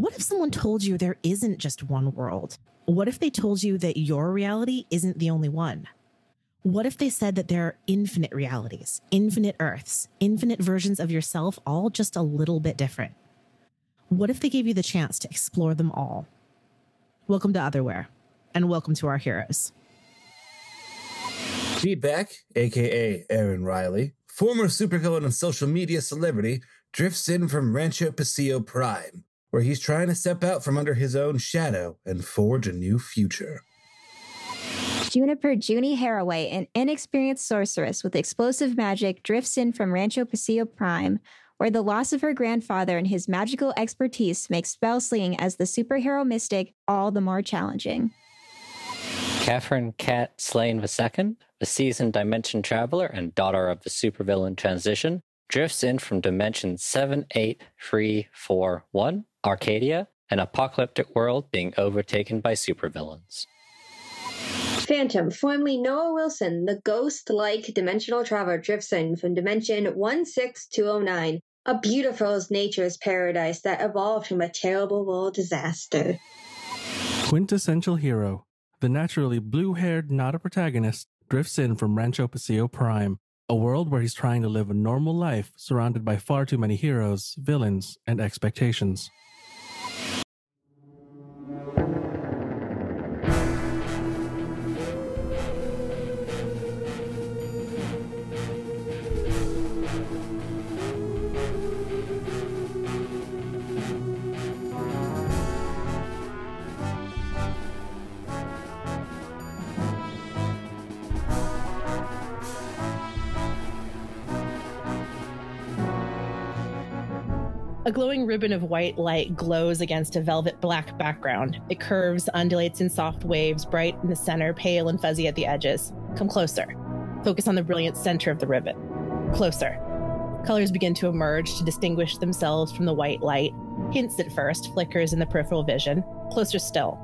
What if someone told you there isn't just one world? What if they told you that your reality isn't the only one? What if they said that there are infinite realities, infinite Earths, infinite versions of yourself, all just a little bit different? What if they gave you the chance to explore them all? Welcome to Otherwhere, and welcome to our heroes. Feedback, aka Aaron Riley, former supervillain and social media celebrity, drifts in from Rancho Pasillo Prime, where he's trying to step out from under his own shadow and forge a new future. Juniper Junie Haraway, an inexperienced sorceress with explosive magic, drifts in from Rancho Pasillo Prime, where the loss of her grandfather and his magical expertise makes spell slinging as the superhero mystic all the more challenging. Catherine Kat Slane II, a seasoned dimension traveler and daughter of the supervillain transition, drifts in from dimension 78341, Arcadia, an apocalyptic world being overtaken by supervillains. Phantom, formerly Noah Wilson, the ghost like dimensional traveler, drifts in from dimension 16209, a beautiful nature's paradise that evolved from a terrible world disaster. Quintessential hero, the naturally blue haired, not a protagonist, drifts in from Rancho Pasillo Prime, a world where he's trying to live a normal life surrounded by far too many heroes, villains, and expectations. A glowing ribbon of white light glows against a velvet black background. It curves, undulates in soft waves, bright in the center, pale and fuzzy at the edges. Come closer. Focus on the brilliant center of the ribbon. Closer. Colors begin to emerge to distinguish themselves from the white light. Hints at first, flickers in the peripheral vision. Closer still.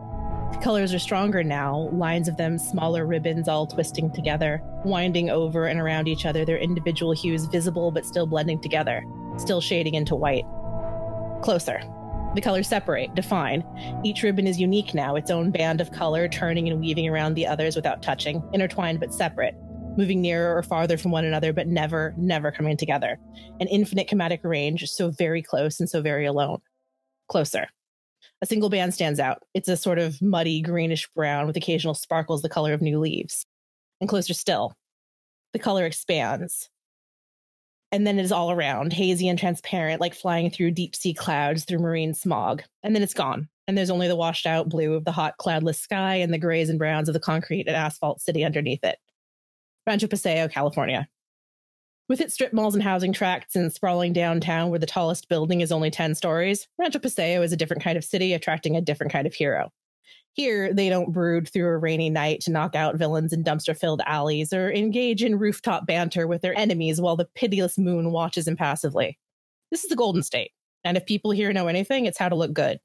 The colors are stronger now, lines of them smaller ribbons all twisting together, winding over and around each other, their individual hues visible but still blending together, still shading into white. Closer. The colors separate, define. Each ribbon is unique now, its own band of color, turning and weaving around the others without touching, intertwined but separate, moving nearer or farther from one another, but never, never coming together. An infinite chromatic range, so very close and so very alone. Closer. A single band stands out. It's a sort of muddy greenish brown with occasional sparkles the color of new leaves. And closer still. The color expands, and then it is all around, hazy and transparent, like flying through deep sea clouds through marine smog. And then it's gone. And there's only the washed out blue of the hot, cloudless sky and the grays and browns of the concrete and asphalt city underneath it. Rancho Pasillo, California. With its strip malls and housing tracts and sprawling downtown where the tallest building is only 10 stories, Rancho Pasillo is a different kind of city attracting a different kind of hero. Here, they don't brood through a rainy night to knock out villains in dumpster filled alleys or engage in rooftop banter with their enemies while the pitiless moon watches impassively. This is the Golden State, and if people here know anything, it's how to look good.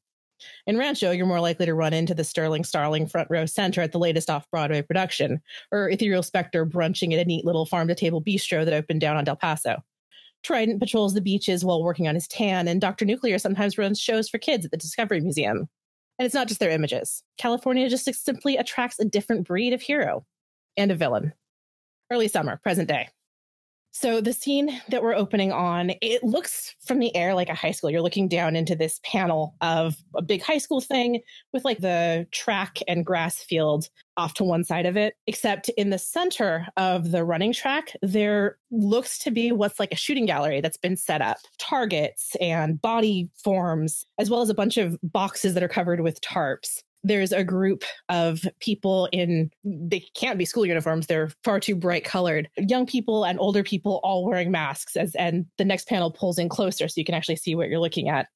In Rancho, you're more likely to run into the Sterling Starling front row center at the latest off Broadway production, or Ethereal Spectre brunching at a neat little farm to table bistro that opened down on Del Paso. Trident patrols the beaches while working on his tan, and Dr. Nuclear sometimes runs shows for kids at the Discovery Museum. And it's not just their images. California just simply attracts a different breed of hero and a villain. Early summer, present day. So the scene that we're opening on, it looks from the air like a high school. You're looking down into this panel of a big high school thing with like the track and grass field off to one side of it. Except in the center of the running track, there looks to be what's like a shooting gallery that's been set up, targets and body forms, as well as a bunch of boxes that are covered with tarps there's a group of people in they can't be school uniforms they're far too bright colored. Young people and older people all wearing masks as and the next panel pulls in closer so you can actually see what you're looking at.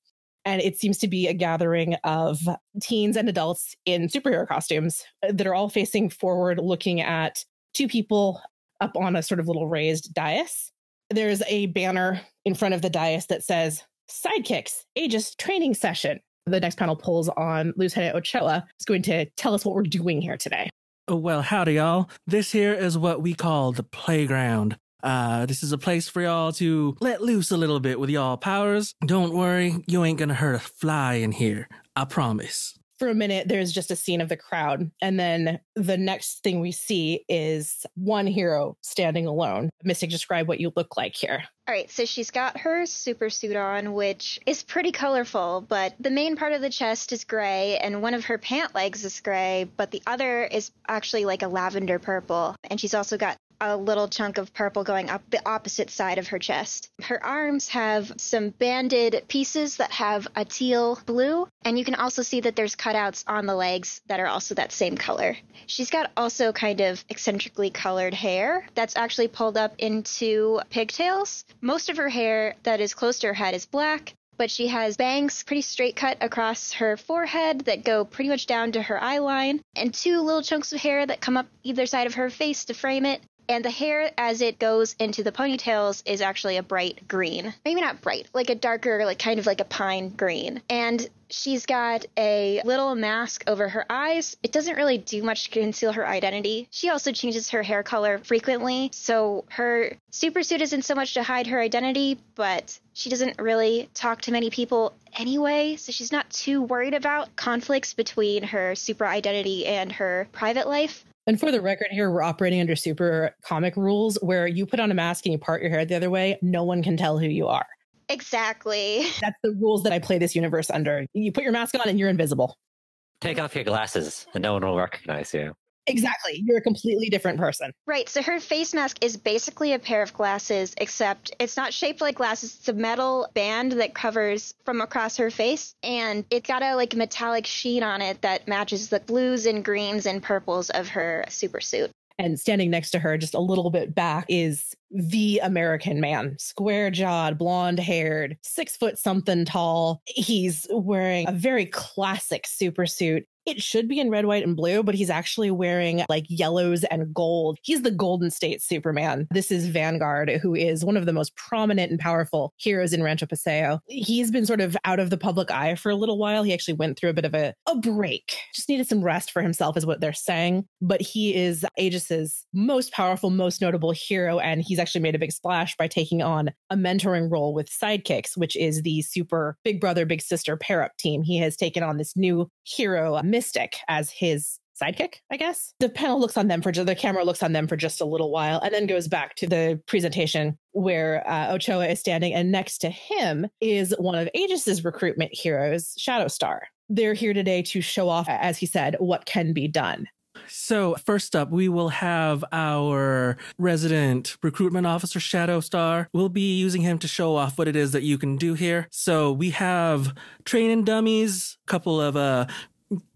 And it seems to be a gathering of teens and adults in superhero costumes uh, that are all facing forward looking at two people up on a sort of little raised dais. There's a banner in front of the dais that says sidekicks aegis training session the next panel pulls on Lieutenant Ochoa is going to tell us what we're doing here today. Oh, well, howdy, y'all. This here is what we call the playground. Uh, this is a place for y'all to let loose a little bit with y'all powers. Don't worry, you ain't gonna hurt a fly in here. I promise for a minute there's just a scene of the crowd. And then the next thing we see is one hero standing alone. Mystic describe what you look like here. All right so she's got her super suit on which is pretty colorful but the main part of the chest is gray and one of her pant legs is gray but the other is actually like a lavender purple. And she's also got a little chunk of purple going up the opposite side of her chest. Her arms have some banded pieces that have a teal blue, and you can also see that there's cutouts on the legs that are also that same color. She's got also kind of eccentrically colored hair that's actually pulled up into pigtails. Most of her hair that is close to her head is black, but she has bangs pretty straight cut across her forehead that go pretty much down to her eye line, and two little chunks of hair that come up either side of her face to frame it, and the hair as it goes into the ponytails is actually a bright green. Maybe not bright, like a darker, like kind of like a pine green. And she's got a little mask over her eyes. It doesn't really do much to conceal her identity. She also changes her hair color frequently, so her super suit isn't so much to hide her identity, but she doesn't really talk to many people anyway, so she's not too worried about conflicts between her super identity and her private life. And for the record here, we're operating under super comic rules where you put on a mask and you part your hair the other way, no one can tell who you are. Exactly. That's the rules that I play this universe under. You put your mask on and you're invisible. Take off your glasses and no one will recognize you. Exactly. You're a completely different person. Right. So her face mask is basically a pair of glasses, except it's not shaped like glasses. It's a metal band that covers from across her face, and it's got a like metallic sheen on it that matches the blues and greens and purples of her super suit. And standing next to her, just a little bit back, is the American man, square jawed, blonde haired, six foot something tall. He's wearing a very classic super suit it should be in red, white, and blue, but he's actually wearing like yellows and gold. He's the Golden State Superman. This is Vanguard, who is one of the most prominent and powerful heroes in Rancho Pasillo. He's been sort of out of the public eye for a little while. He actually went through a bit of a, a break, just needed some rest for himself, is what they're saying. But he is Aegis's most powerful, most notable hero. And he's actually made a big splash by taking on a mentoring role with Sidekicks, which is the super big brother, big sister pair up team. He has taken on this new hero, Mystic as his sidekick, I guess. The panel looks on them for the camera looks on them for just a little while and then goes back to the presentation where uh, Ochoa is standing and next to him is one of Aegis's recruitment heroes, Shadowstar. They're here today to show off, as he said, what can be done. So, first up, we will have our resident recruitment officer, Shadow Star. We'll be using him to show off what it is that you can do here. So, we have training dummies, a couple of uh,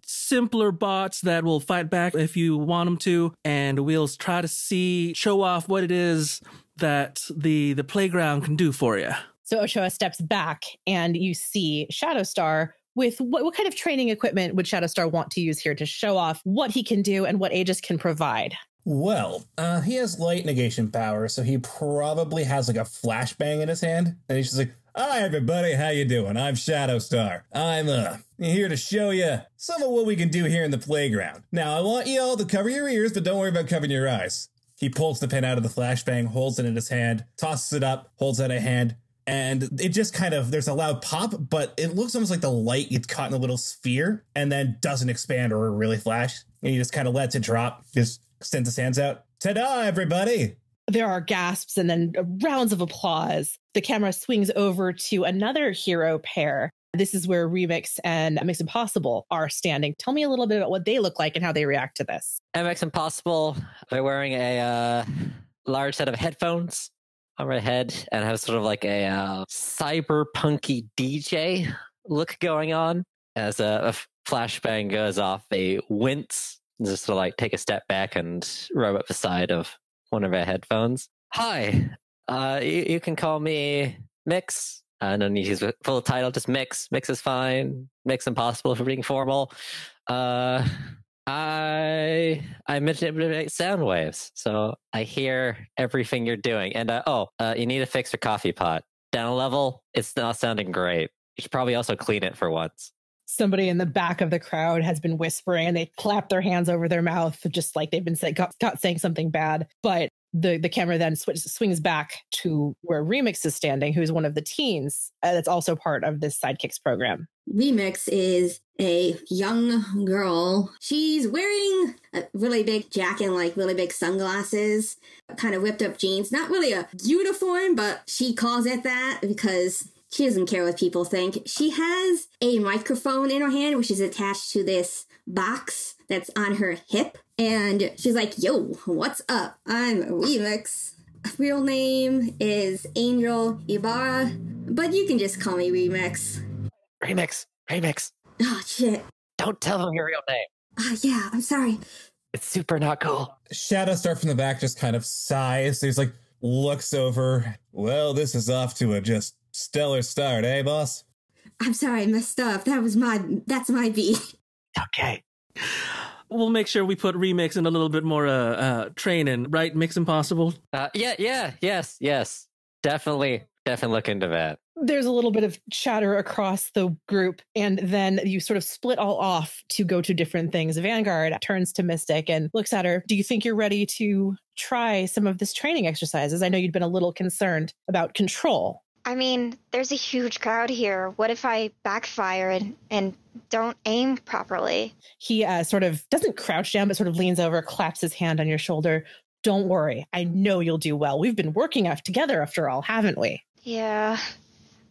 simpler bots that will fight back if you want them to, and we'll try to see show off what it is that the the playground can do for you. So Ochoa steps back, and you see Shadow Star with what, what kind of training equipment would Shadow Star want to use here to show off what he can do and what Aegis can provide? Well, uh, he has light negation power, so he probably has like a flashbang in his hand, and he's just like, Hi everybody, how you doing? I'm Shadowstar. I'm uh here to show you some of what we can do here in the playground. Now, I want you all to cover your ears, but don't worry about covering your eyes. He pulls the pin out of the flashbang, holds it in his hand, tosses it up, holds out a hand, and it just kind of there's a loud pop, but it looks almost like the light gets caught in a little sphere and then doesn't expand or really flash. And he just kind of lets it drop, just extends his hands out. Ta-da, everybody! There are gasps and then rounds of applause. The camera swings over to another hero pair. This is where Remix and Mix Impossible are standing. Tell me a little bit about what they look like and how they react to this. Mix Impossible, they're wearing a uh, large set of headphones on my head and have sort of like a uh, cyberpunky DJ look going on. As a, a flashbang goes off, they wince, just to like take a step back and rub up the side of one of our headphones. Hi, uh, you, you can call me Mix. I don't need his full title, just Mix. Mix is fine. Mix impossible for being formal. Uh, I I manipulate sound waves, so I hear everything you're doing. And uh, oh, uh, you need to fix your coffee pot. Down a level, it's not sounding great. You should probably also clean it for once somebody in the back of the crowd has been whispering and they clap their hands over their mouth just like they've been say, got, got saying something bad but The the camera then sw- swings back to where Remix is standing, who's one of the teens uh, that's also part of this sidekicks program. Remix is a young girl. She's wearing a really big jacket and like really big sunglasses, kind of whipped up jeans. Not really a uniform, but she calls it that because she doesn't care what people think. She has a microphone in her hand, which is attached to this box that's on her hip. And she's like, Yo, what's up? I'm Remix. Real name is Angel Ibarra, but you can just call me Remix. Remix, remix. Oh, shit. Don't tell them your real name. Ah, yeah, I'm sorry. It's super not cool. Shadowstar from the back just kind of sighs. He's like, looks over. Well, this is off to a just stellar start, eh, boss? I'm sorry, I messed up. That was my, that's my beat. Okay. We'll make sure we put remix in a little bit more uh, uh training, right? Mix Impossible. Uh, yeah, yeah, yes, yes. Definitely, definitely look into that. There's a little bit of chatter across the group, and then you sort of split all off to go to different things. Vanguard turns to Mystic and looks at her. Do you think you're ready to try some of this training exercises? I know you'd been a little concerned about control. I mean, there's a huge crowd here. What if I backfire and, and don't aim properly? He uh, sort of doesn't crouch down, but sort of leans over, claps his hand on your shoulder. Don't worry. I know you'll do well. We've been working together after all, haven't we? Yeah,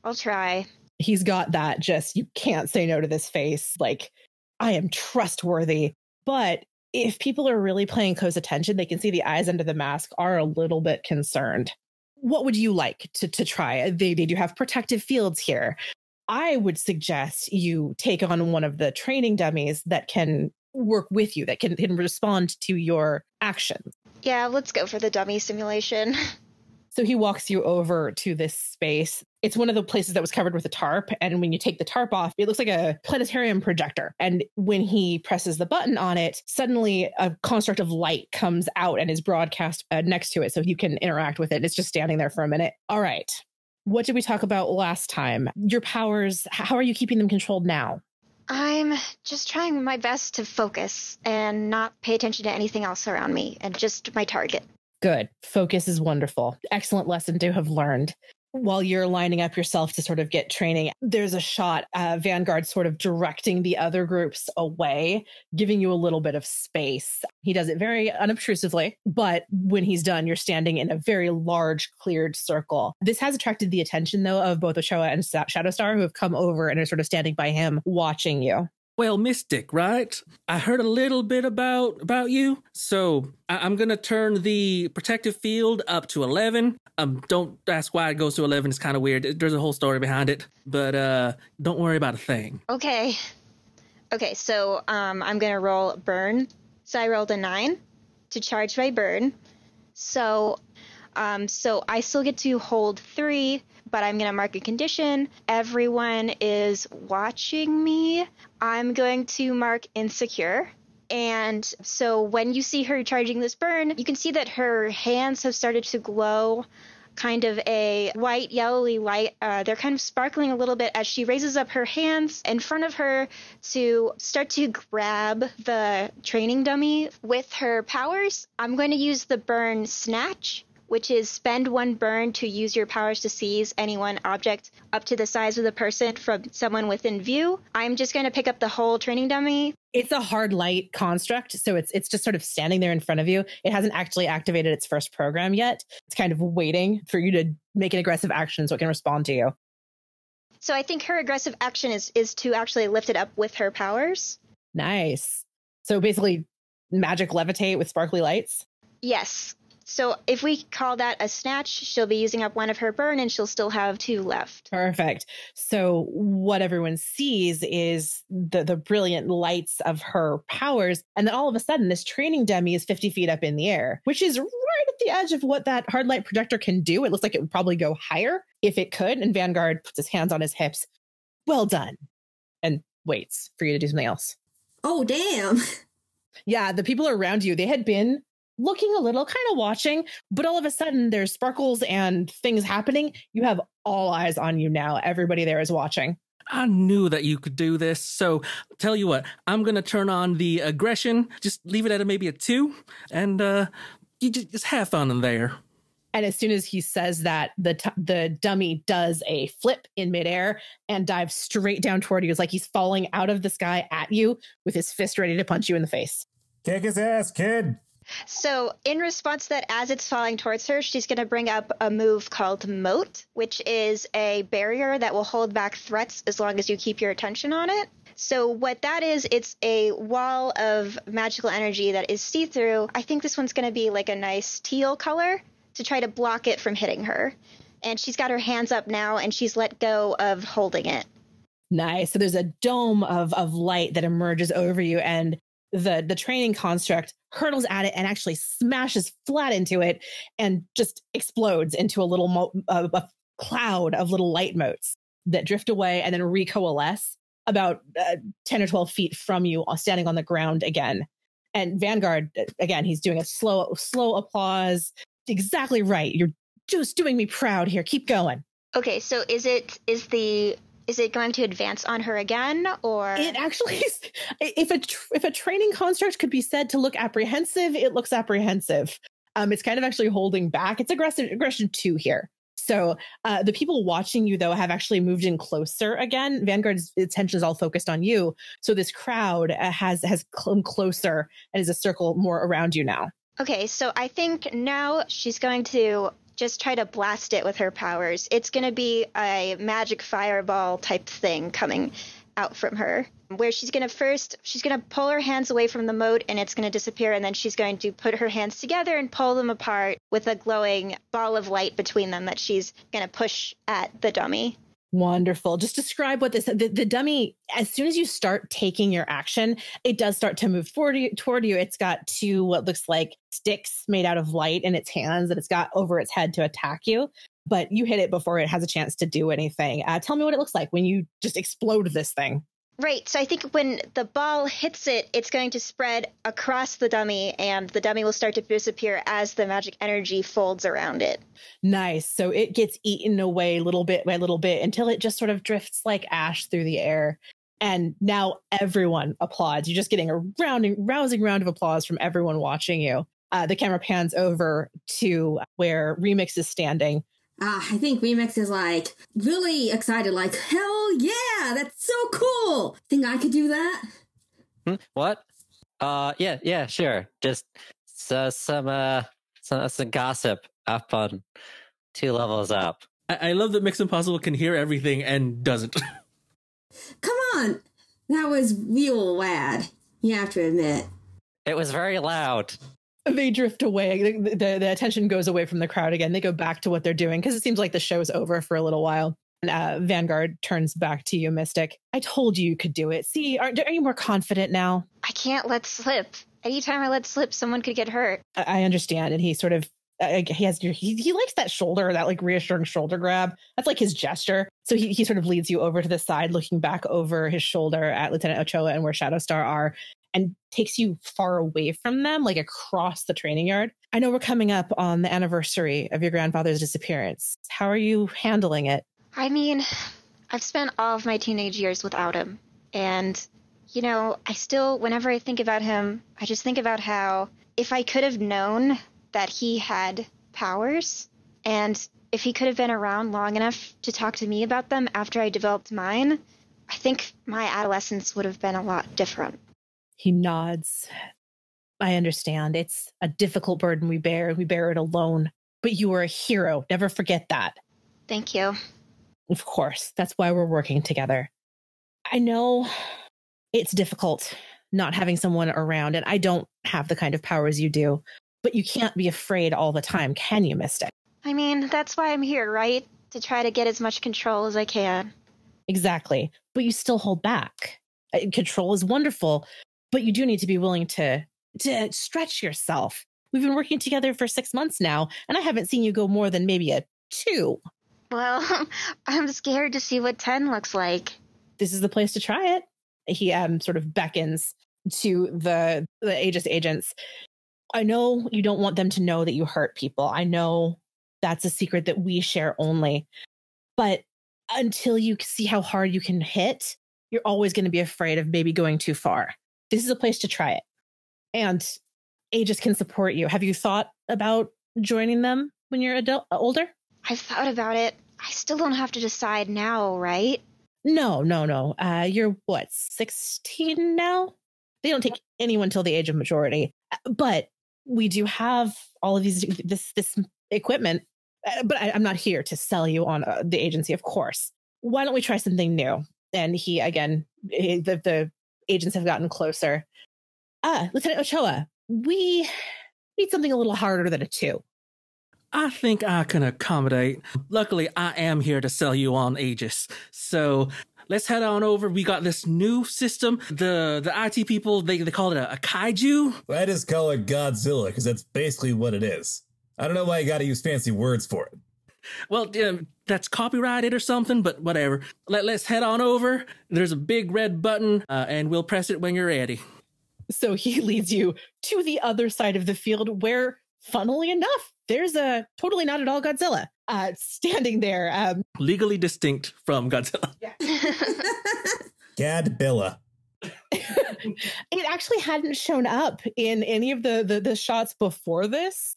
I'll try. He's got that just, you can't say no to this face. Like, I am trustworthy. But if people are really paying close attention, they can see the eyes under the mask are a little bit concerned. What would you like to, to try? Uh, they, they do have protective fields here. I would suggest you take on one of the training dummies that can work with you, that can, can respond to your actions. Yeah, let's go for the dummy simulation. So he walks you over to this space. It's one of the places that was covered with a tarp. And when you take the tarp off, it looks like a planetarium projector. And when he presses the button on it, suddenly a construct of light comes out and is broadcast uh, next to it. So you can interact with it. It's just standing there for a minute. All right. What did we talk about last time? Your powers, how are you keeping them controlled now? I'm just trying my best to focus and not pay attention to anything else around me and just my target. Good. Focus is wonderful. Excellent lesson to have learned. While you're lining up yourself to sort of get training, there's a shot, uh, Vanguard sort of directing the other groups away, giving you a little bit of space. He does it very unobtrusively, but when he's done, you're standing in a very large, cleared circle. This has attracted the attention, though, of both Ochoa and Shadowstar, who have come over and are sort of standing by him, watching you. Well, Mystic, right? I heard a little bit about about you, so I- I'm gonna turn the protective field up to eleven. Um, don't ask why it goes to eleven. It's kind of weird. There's a whole story behind it, but uh, don't worry about a thing. Okay. Okay, so um, I'm to roll burn. So I rolled a nine to charge my burn. So, um, so I still get to hold three, but I'm going to mark a condition. Everyone is watching me. I'm going to mark insecure. And so when you see her charging this burn, you can see that her hands have started to glow kind of a white yellowy light. Uh, they're kind of sparkling a little bit as she raises up her hands in front of her to start to grab the training dummy with her powers. I'm going to use the burn snatch. Which is spend one burn to use your powers to seize any one object up to the size of the person from someone within view. I'm just going to pick up the whole training dummy. It's a hard light construct, so it's it's just sort of standing there in front of you. It hasn't actually activated its first program yet. It's kind of waiting for you to make an aggressive action so it can respond to you. So I think her aggressive action is is to actually lift it up with her powers. Nice. So basically, magic levitate with sparkly lights. Yes. So if we call that a snatch, she'll be using up one of her burn and she'll still have two left. Perfect. So what everyone sees is the the brilliant lights of her powers, and then all of a sudden, this training dummy is 50 feet up in the air, which is right at the edge of what that hard light projector can do. It looks like it would probably go higher if it could. And Vanguard puts his hands on his hips. Well done, and waits for you to do something else. Oh, damn. Yeah, the people around you, they had been looking a little, kind of watching, but all of a sudden there's sparkles and things happening. You have all eyes on you now. Everybody there is watching. I knew that you could do this. So tell you what, I'm gonna turn on the aggression. Just leave it at a, maybe a two, and uh, you just, just have fun in there. And as soon as he says that, the t- the dummy does a flip in midair and dives straight down toward you. It's like he's falling out of the sky at you with his fist ready to punch you in the face. Kick his ass, kid. So, in response to that, as it's falling towards her, she's going to bring up a move called Moat, which is a barrier that will hold back threats as long as you keep your attention on it. So, what that is, it's a wall of magical energy that is see through. I think this one's going to be like a nice teal color to try to block it from hitting her. And she's got her hands up now and she's let go of holding it. Nice. So there's a dome of of light that emerges over you, and the the training construct hurdles at it and actually smashes flat into it, and just explodes into a little mo- a, cloud of little light motes that drift away and then recoalesce about uh, ten or twelve feet from you, uh, standing on the ground again. And Vanguard, uh, again, he's doing a slow slow applause. Exactly right. You're just doing me proud here. Keep going. Okay, so is it is the is it going to advance on her again or It actually, is, if a tr- if a training construct could be said to look apprehensive, it looks apprehensive. Um, it's kind of actually holding back. It's aggressive aggression two here. So uh, the people watching you though have actually moved in closer again. Vanguard's attention is all focused on you. So this crowd uh, has has come closer and is a circle more around you now. Okay, so I think now she's going to just try to blast it with her powers. It's going to be a magic fireball type thing coming out from her. Where she's going to first, she's going to pull her hands away from the moat and it's going to disappear. And then she's going to put her hands together and pull them apart with a glowing ball of light between them that she's going to push at the dummy. Wonderful. Just describe what this the, the dummy as soon as you start taking your action, it does start to move forward you, toward you. It's got two what looks like sticks made out of light in its hands that it's got over its head to attack you. But you hit it before it has a chance to do anything. Uh, tell me what it looks like when you just explode this thing. Right. So I think when the ball hits it, it's going to spread across the dummy, and the dummy will start to disappear as the magic energy folds around it. Nice. So it gets eaten away little bit by little bit until it just sort of drifts like ash through the air. And now everyone applauds. You're just getting a rounding, rousing round of applause from everyone watching you. Uh, the camera pans over to where Remix is standing. Uh, I think Remix is like really excited, like, hell yeah, that's so cool. Think I could do that? Hmm? What? Uh, yeah, yeah, sure. Just so, some uh, some some gossip up on two levels up. I, I love that Mix Impossible can hear everything and doesn't. Come on. That was real wad. You have to admit. It was very loud. They drift away. The, the, the attention goes away from the crowd again. They go back to what they're doing because it seems like the show's over for a little while. And uh, Vanguard turns back to you, Mystic. I told you you could do it. See, are, are you more confident now? I can't let slip. Anytime I let slip, someone could get hurt. I, I understand. And he sort of uh, he has your he, he likes that shoulder that like reassuring shoulder grab that's like his gesture so he, he sort of leads you over to the side looking back over his shoulder at lieutenant ochoa and where shadow star are and takes you far away from them like across the training yard i know we're coming up on the anniversary of your grandfather's disappearance how are you handling it I mean, I've spent all of my teenage years without him. And, you know, I still, whenever I think about him, I just think about how if I could have known that he had powers and if he could have been around long enough to talk to me about them after I developed mine, I think my adolescence would have been a lot different. He nods i understand it's a difficult burden we bear and we bear it alone but you are a hero never forget that Thank you. Of course. That's why we're working together. I know it's difficult not having someone around, and I don't have the kind of powers you do, but you can't be afraid all the time, can you, Mystic? I mean, that's why I'm here, right? To try to get as much control as I can. Exactly. But you still hold back. Uh, Control is wonderful, but you do need to be willing to to stretch yourself. We've been working together for six months now, and I haven't seen you go more than maybe a two. Well, I'm scared to see what 10 looks like. this is the place to try it. He um sort of beckons to the the Aegis agents. I know you don't want them to know that you hurt people. I know that's a secret that we share only. But until you see how hard you can hit, you're always going to be afraid of maybe going too far. This is a place to try it. And Aegis can support you. Have you thought about joining them when you're adult, uh, older? I've thought about it. I still don't have to decide now, right? No, no, no. Uh, you're what, 16 now? They don't take anyone till the age of majority. Uh, But we do have all of these this this equipment. Uh, But I, I'm not here to sell you on uh, the agency, of course. Why don't we try something new? And he again, the the agents have gotten closer. Ah, Lieutenant Ochoa, we need something a little harder than a two. I think I can accommodate. Luckily, I am here to sell you on Aegis. So let's head on over. We got this new system. The the IT people they, they call it a, a kaiju. I just call it Godzilla because that's basically what it is. I don't know why you got to use fancy words for it. Well, um, that's copyrighted or something, but whatever. Let, let's head on over. There's a big red button, uh, and we'll press it when you're ready. So he leads you to the other side of the field where, funnily enough, there's a totally not at all Godzilla uh, standing there. Um, Legally distinct from Godzilla. Gadbilla. it actually hadn't shown up in any of the, the the shots before this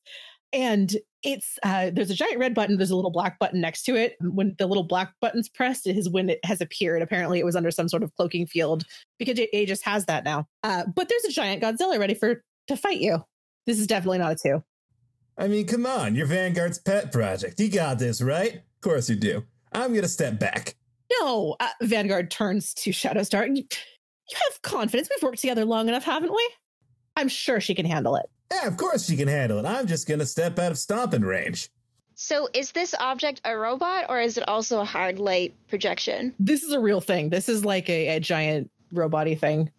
and it's uh there's a giant red button there's a little black button next to it when the little black button's pressed it is when it has appeared apparently it was under some sort of cloaking field because it, it just has that now uh but there's a giant godzilla ready for to fight you this is definitely not a two I mean, come on, you're Vanguard's pet project. You got this, right? Of course you do. I'm gonna step back. no uh, vanguard turns to shadowstar you, you have confidence we've worked together long enough haven't we i'm sure she can handle it Yeah, of course she can handle it. I'm just gonna step out of stomping range. So is this object a robot or is it also a hard light projection? this is a real thing this is like a, a giant robot thing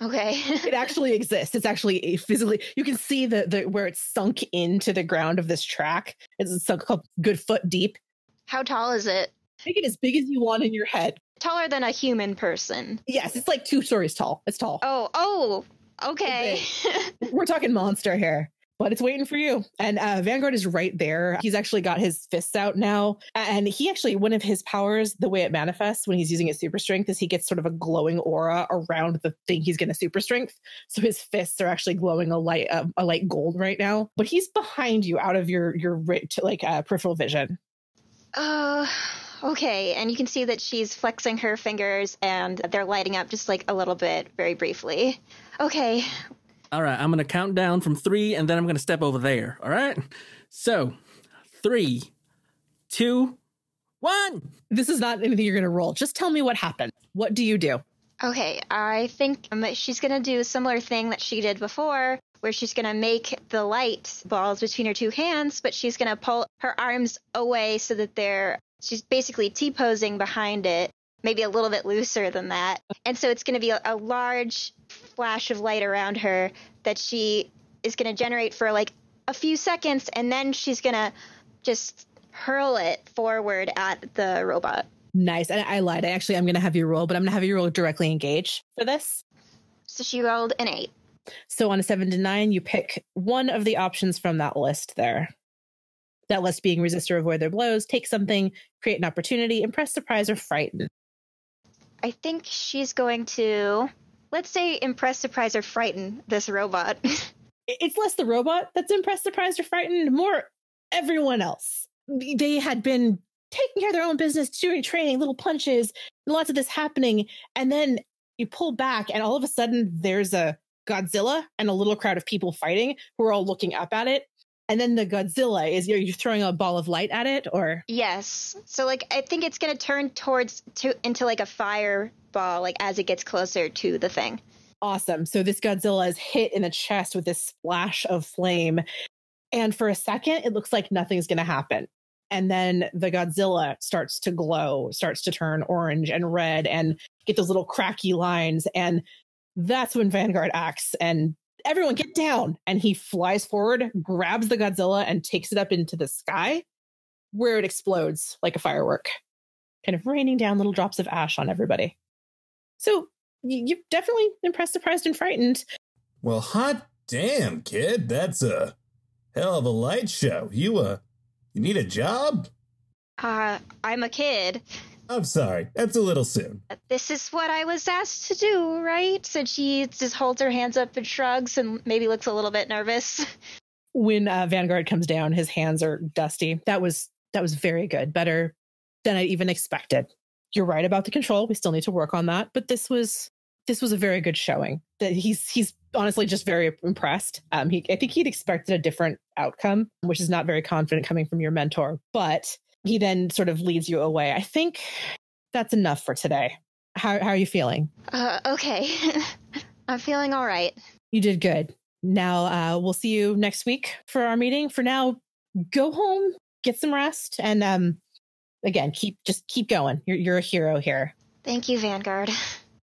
Okay. it actually exists. It's actually a physically. You can see the the where it's sunk into the ground of this track. It's sunk a good foot deep. How tall is it? Make it as big as you want in your head. Taller than a human person. Yes, it's like two stories tall. It's tall. Oh, oh, okay. We're talking monster here, but it's waiting for you. And uh, Vanguard is right there. He's actually got his fists out now, and he actually one of his powers, the way it manifests when he's using his super strength, is he gets sort of a glowing aura around the thing he's going to super strength. So his fists are actually glowing a light uh, a light gold right now. But he's behind you, out of your your ri- to, like uh, peripheral vision. Uh, okay. And you can see that she's flexing her fingers and they're lighting up just like a little bit, very briefly. Okay. All right, I'm going to count down from three and then I'm going to step over there. All right. So, three, two, one. This is not anything you're going to roll. Just tell me what happened. What do you do? Okay. I think um, she's going to do a similar thing that she did before, where she's going to make the light balls between her two hands, but she's going to pull her arms away so that they're, she's basically T posing behind it, maybe a little bit looser than that. And so it's going to be a, a large flash of light around her that she is going to generate for like a few seconds, and then she's going to just hurl it forward at the robot. Nice. And I lied. I actually I'm going to have you roll, but I'm going to have you roll directly engage for this. So she rolled an eight. So on a seven to nine, you pick one of the options from that list there. That list being resist or avoid their blows, take something, create an opportunity, impress, surprise, or frighten. I think she's going to, let's say, impress, surprise, or frighten this robot. It's less the robot that's impressed, surprised, or frightened, more everyone else. They had been taking care of their own business, doing training, little punches, lots of this happening. And then you pull back, and all of a sudden, there's a Godzilla and a little crowd of people fighting who are all looking up at it. And then the Godzilla is you're, you throwing a ball of light at it or? yes. So, like, I think it's going to turn towards, to, into like a fireball, like, as it gets closer to the thing. Awesome. So this Godzilla is hit in the chest with this splash of flame. And for a second, it looks like nothing's going to happen. And then the Godzilla starts to glow, starts to turn orange and red and get those little cracky lines. And that's when Vanguard acts and everyone get down. And he flies forward, grabs the Godzilla, and takes it up into the sky where it explodes like a firework, kind of raining down little drops of ash on everybody. So you're definitely impressed, surprised, and frightened. Well, hot damn, kid, that's a hell of a light show. You uh, you need a job? Uh, I'm a kid. I'm sorry. That's a little soon. This is what I was asked to do, right? So she just holds her hands up and shrugs and maybe looks a little bit nervous. When uh, Vanguard comes down, his hands are dusty. That was that was very good. Better than I even expected. You're right about the control. We still need to work on that, but this was this was a very good showing. That he's he's honestly just very impressed. Um, he I think he'd expected a different outcome, which is not very confident coming from your mentor. But he then sort of leads you away. I think that's enough for today. How how are you feeling? Uh, okay. I'm feeling all right. You did good. Now uh, we'll see you next week for our meeting. For now, go home, get some rest, and um, again, keep just keep going. You're you're a hero here. Thank you, Vanguard.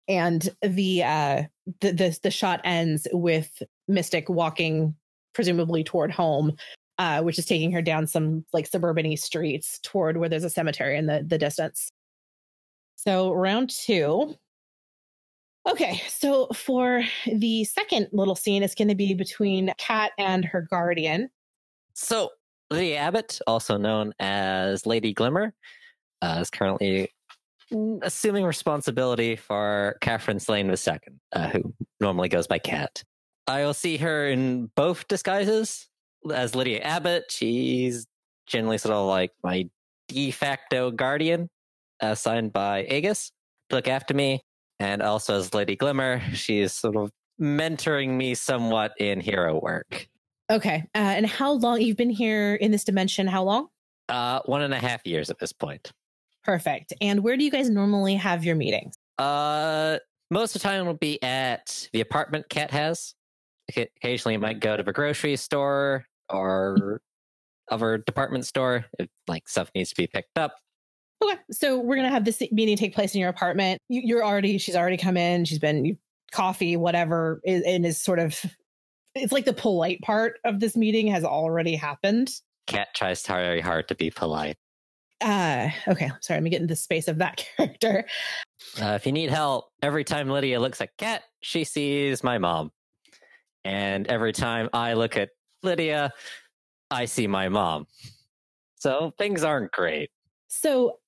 And the uh, the the, the shot ends with Mystic walking presumably toward home, uh, which is taking her down some like suburban streets toward where there's a cemetery in the the distance. So round two. Okay, so for the second little scene, it's going to be between Kat and her guardian. So, Lydia Abbott, also known as Lady Glimmer, uh, is currently assuming responsibility for Catherine Slane II, uh, who normally goes by Kat. I will see her in both disguises as Lydia Abbott. She's generally sort of like my de facto guardian, assigned by Aegis to look after me. And also as Lady Glimmer, she's sort of mentoring me somewhat in hero work. Okay, uh, and how long you've been here in this dimension? How long? Uh, one and a half years at this point. Perfect. And where do you guys normally have your meetings? Uh, most of the time will be at the apartment Kat has. Occasionally, you might go to the grocery store or other department store if like stuff needs to be picked up. Okay, so we're gonna have this meeting take place in your apartment. You, you're already, she's already come in. She's been coffee, whatever, and is sort of. It's like the polite part of this meeting has already happened. Kat tries very hard to be polite. Uh, okay, sorry, let me get into the space of that character. Uh, if you need help, every time Lydia looks at Kat, she sees my mom. And every time I look at Lydia, I see my mom. So things aren't great. So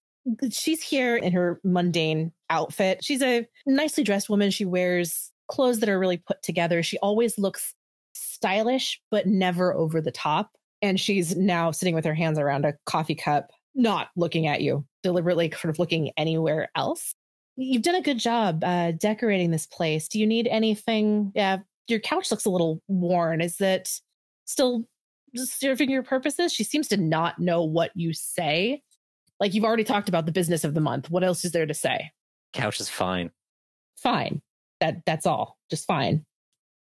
she's here in her mundane outfit. She's a nicely dressed woman. She wears clothes that are really put together. She always looks stylish, but never over the top. And she's now sitting with her hands around a coffee cup, not looking at you, deliberately sort of looking anywhere else. You've done a good job uh, decorating this place. Do you need anything? Yeah, your couch looks a little worn. Is it still serving your purposes? She seems to not know what you say. Like you've already talked about the business of the month. What else is there to say? Couch is fine. Fine. That that's all. Just fine.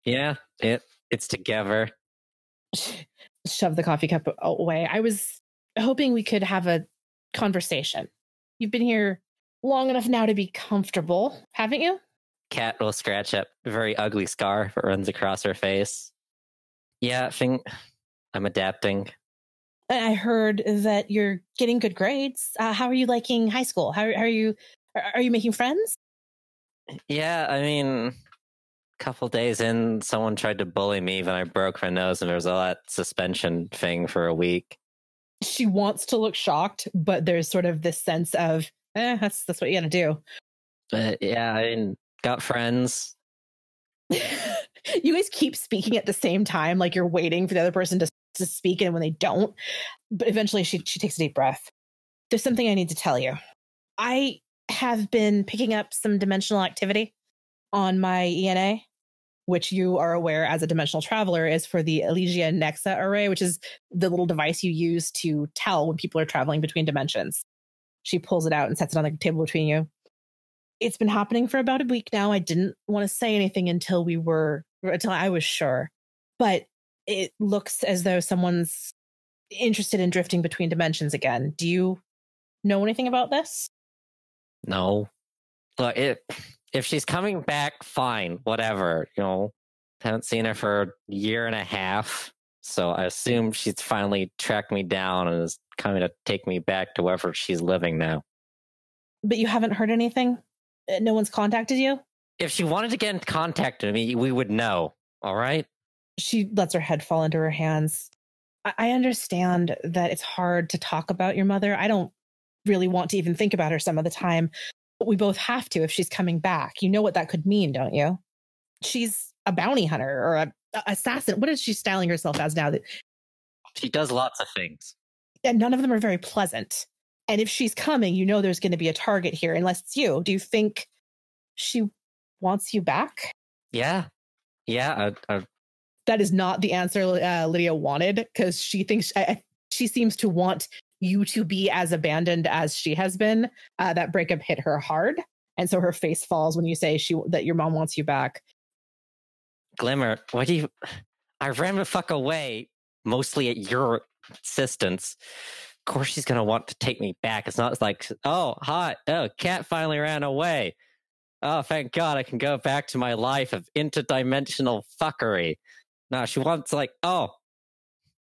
Yeah, it it's together. Shove the coffee cup away. I was hoping we could have a conversation. You've been here long enough now to be comfortable, haven't you? Kat will scratch up a very ugly scar that runs across her face. Yeah, I think I'm adapting. I heard that you're getting good grades. Uh, how are you liking high school? How, how are you? Are, are you making friends? Yeah, I mean, a couple days in, someone tried to bully me when I broke my nose, and there was all that suspension thing for a week. She wants to look shocked, but there's sort of this sense of, eh, that's that's what you got to do. But yeah, I mean, got friends. you guys keep speaking at the same time, like you're waiting for the other person to, to speak, and when they don't, but eventually she she takes a deep breath. There's something I need to tell you. I have been picking up some dimensional activity on my ENA, which you are aware as a dimensional traveler is for the Elysia Nexa array, which is the little device you use to tell when people are traveling between dimensions. She pulls it out and sets it on the table between you it's been happening for about a week now. I didn't want to say anything until we were until I was sure. But it looks as though someone's interested in drifting between dimensions again. Do you know anything about this? No. Look, it, if she's coming back, fine, whatever. You know, haven't seen her for a year and a half. So I assume she's finally tracked me down and is coming to take me back to wherever she's living now. But you haven't heard anything? Uh, No one's contacted you? If she wanted to get in contact with me, we would know. All right. She lets her head fall into her hands. I, I understand that it's hard to talk about your mother. I don't really want to even think about her some of the time. But we both have to if she's coming back. You know what that could mean, don't you? She's a bounty hunter or a, a assassin. What is she styling herself as now? That She does lots of things. and none of them are very pleasant. And if she's coming, you know there's going to be a target here, unless it's you. Do you think she wants you back? Yeah. Yeah. I, I, That is not the answer uh, Lydia wanted because she thinks I, she seems to want you to be as abandoned as she has been. Uh, that breakup hit her hard, and so her face falls when you say she that your mom wants you back. Glimmer, what do you. I ran the fuck away, mostly at your insistence. Of course, she's going to want to take me back. It's not like, oh, hot. Oh, Kat finally ran away. Oh, thank God I can go back to my life of interdimensional fuckery. No, she wants, like, oh,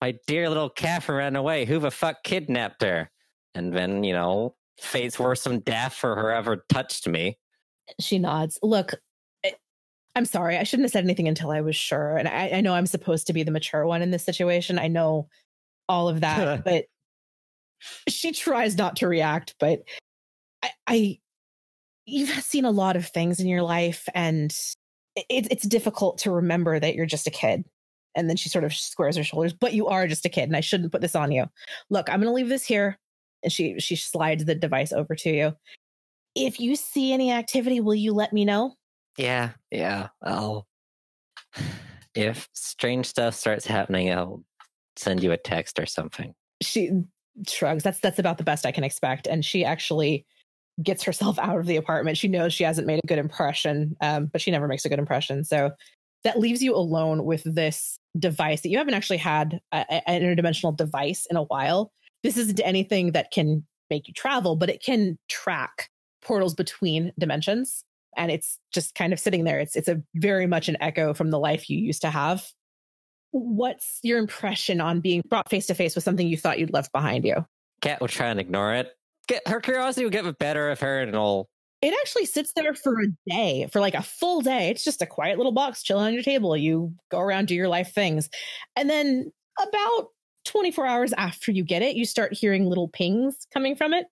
my dear little cat ran away. Who the fuck kidnapped her? And then, you know, fate's worse than death for whoever touched me. She nods. Look, I'm sorry. I shouldn't have said anything until I was sure. And I, I know I'm supposed to be the mature one in this situation. I know all of that, but she tries not to react. But I, I, you've seen a lot of things in your life, and it, it's difficult to remember that you're just a kid. And then she sort of squares her shoulders, but you are just a kid, and I shouldn't put this on you. Look, I'm going to leave this here. And she she slides the device over to you if you see any activity, will you let me know? Yeah, yeah. I'll if strange stuff starts happening, I'll send you a text or something. She shrugs. That's that's about the best I can expect. And she actually gets herself out of the apartment. She knows she hasn't made a good impression, um, but she never makes a good impression. So that leaves you alone with this device that you haven't actually had a, a- an interdimensional device in a while. This isn't anything that can make you travel, but it can track portals between dimensions. And it's just kind of sitting there. It's it's a very much an echo from the life you used to have. What's your impression on being brought face to face with something you thought you'd left behind you? Kat will try and ignore it. Get her curiosity will get the better of her, and it'll. It actually sits there for a day, for like a full day. It's just a quiet little box chilling on your table. You go around, do your life things. And then about 24 hours after you get it, you start hearing little pings coming from it.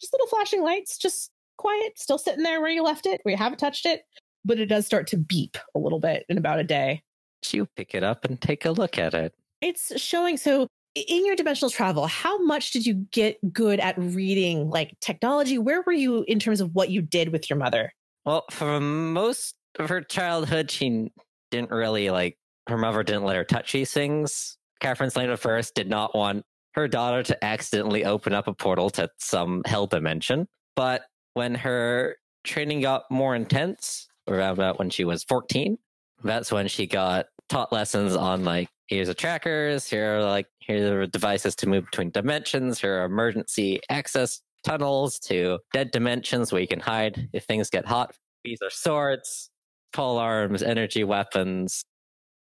Just little flashing lights, just quiet, still sitting there where you left it, where you haven't touched it. But it does start to beep a little bit in about a day. She'll pick it up and take a look at it. It's showing. So, in your dimensional travel, how much did you get good at reading like technology? Where were you in terms of what you did with your mother? Well, for most of her childhood, she didn't really like. Her mother didn't let her touch these things. Catherine Slater first did not want her daughter to accidentally open up a portal to some hell dimension. But when her training got more intense, around about when she was 14, that's when she got taught lessons on like here's the trackers, here are like here are devices to move between dimensions, here are emergency access tunnels to dead dimensions where you can hide if things get hot. These are swords, pole arms, energy weapons,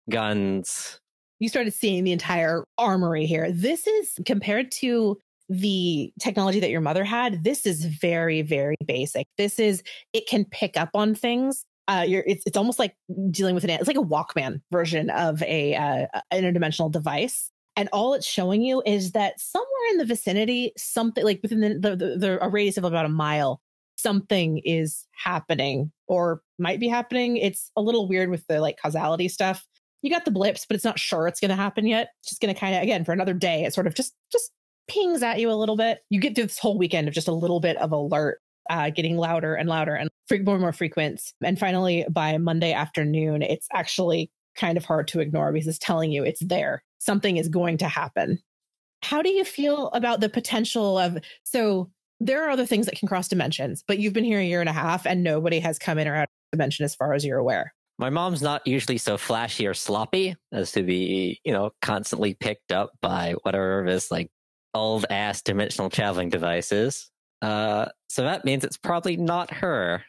guns. you started seeing the entire armory here. This is compared to the technology that your mother had. This is very, very basic. This is it can pick up on things. Uh, you're it's it's almost like dealing with an it's like a Walkman version of a uh, interdimensional device. And all it's showing you is that somewhere in the vicinity, something like within the, the, the, the a radius of about a mile, something is happening or might be happening. It's a little weird with the like causality stuff you got the blips, but it's not sure it's going to happen yet. It's just going to kind of again for another day. It sort of just just pings at you a little bit. You get through this whole weekend of just a little bit of alert, uh, getting louder and louder and more and more frequent. And finally, by Monday afternoon, it's actually kind of hard to ignore because it's telling you it's there. Something is going to happen. How do you feel about the potential of so? There are other things that can cross dimensions, but you've been here a year and a half and nobody has come in or out of dimension as far as you're aware. My mom's not usually so flashy or sloppy as to be, you know, constantly picked up by whatever this like old ass dimensional traveling device is. Uh, so that means it's probably not her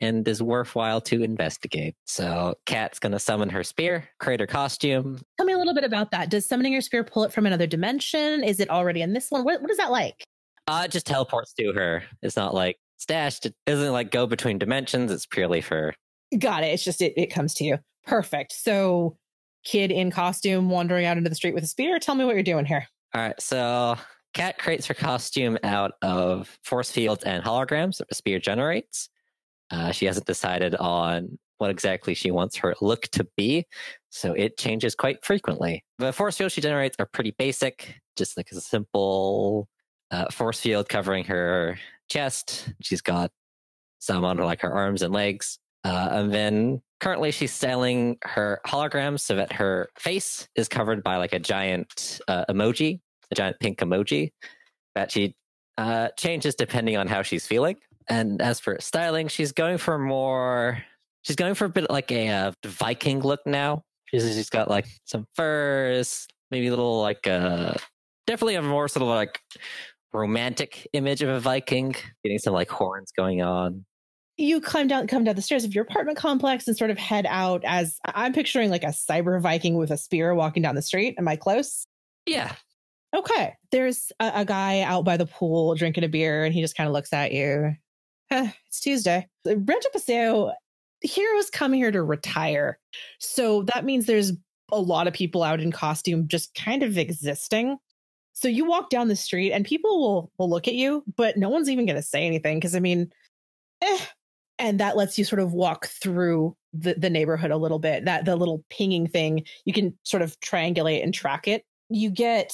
and is worthwhile to investigate. So Kat's gonna summon her spear, create her costume. Tell me a little bit about that. Does summoning your spear pull it from another dimension? Is it already in this one? What, what is that like? Uh, it just teleports to her. It's not like stashed. It doesn't like go between dimensions. It's purely for Got it. It's just it, it comes to you. Perfect. So, kid in costume wandering out into the street with a spear. Tell me what you're doing here. All right, so Kat creates her costume out of force fields and holograms that the spear generates. Uh, she hasn't decided on what exactly she wants her look to be, so it changes quite frequently. The force fields she generates are pretty basic, just like a simple uh, force field covering her chest. She's got some under like her arms and legs. Uh, and then currently she's styling her holograms so that her face is covered by like a giant uh, emoji, a giant pink emoji that she uh, changes depending on how she's feeling. And as for styling, she's going for more. She's going for a bit like a uh, Viking look now. She's, she's got like some furs, maybe a little like uh, definitely a more sort of like romantic image of a Viking, getting some like horns going on. You climb down, come down the stairs of your apartment complex and sort of head out as I'm picturing like a cyber Viking with a spear walking down the street. Am I close? Yeah. Okay. There's a, a guy out by the pool drinking a beer and he just kind of looks at you. Huh, it's Tuesday. Rancho Pasillo, heroes come here to retire. So that means there's a lot of people out in costume just kind of existing. So you walk down the street and people will will look at you, but no one's even going to say anything because I mean, eh. And that lets you sort of walk through the, the neighborhood a little bit. That the little pinging thing, you can sort of triangulate and track it. You get,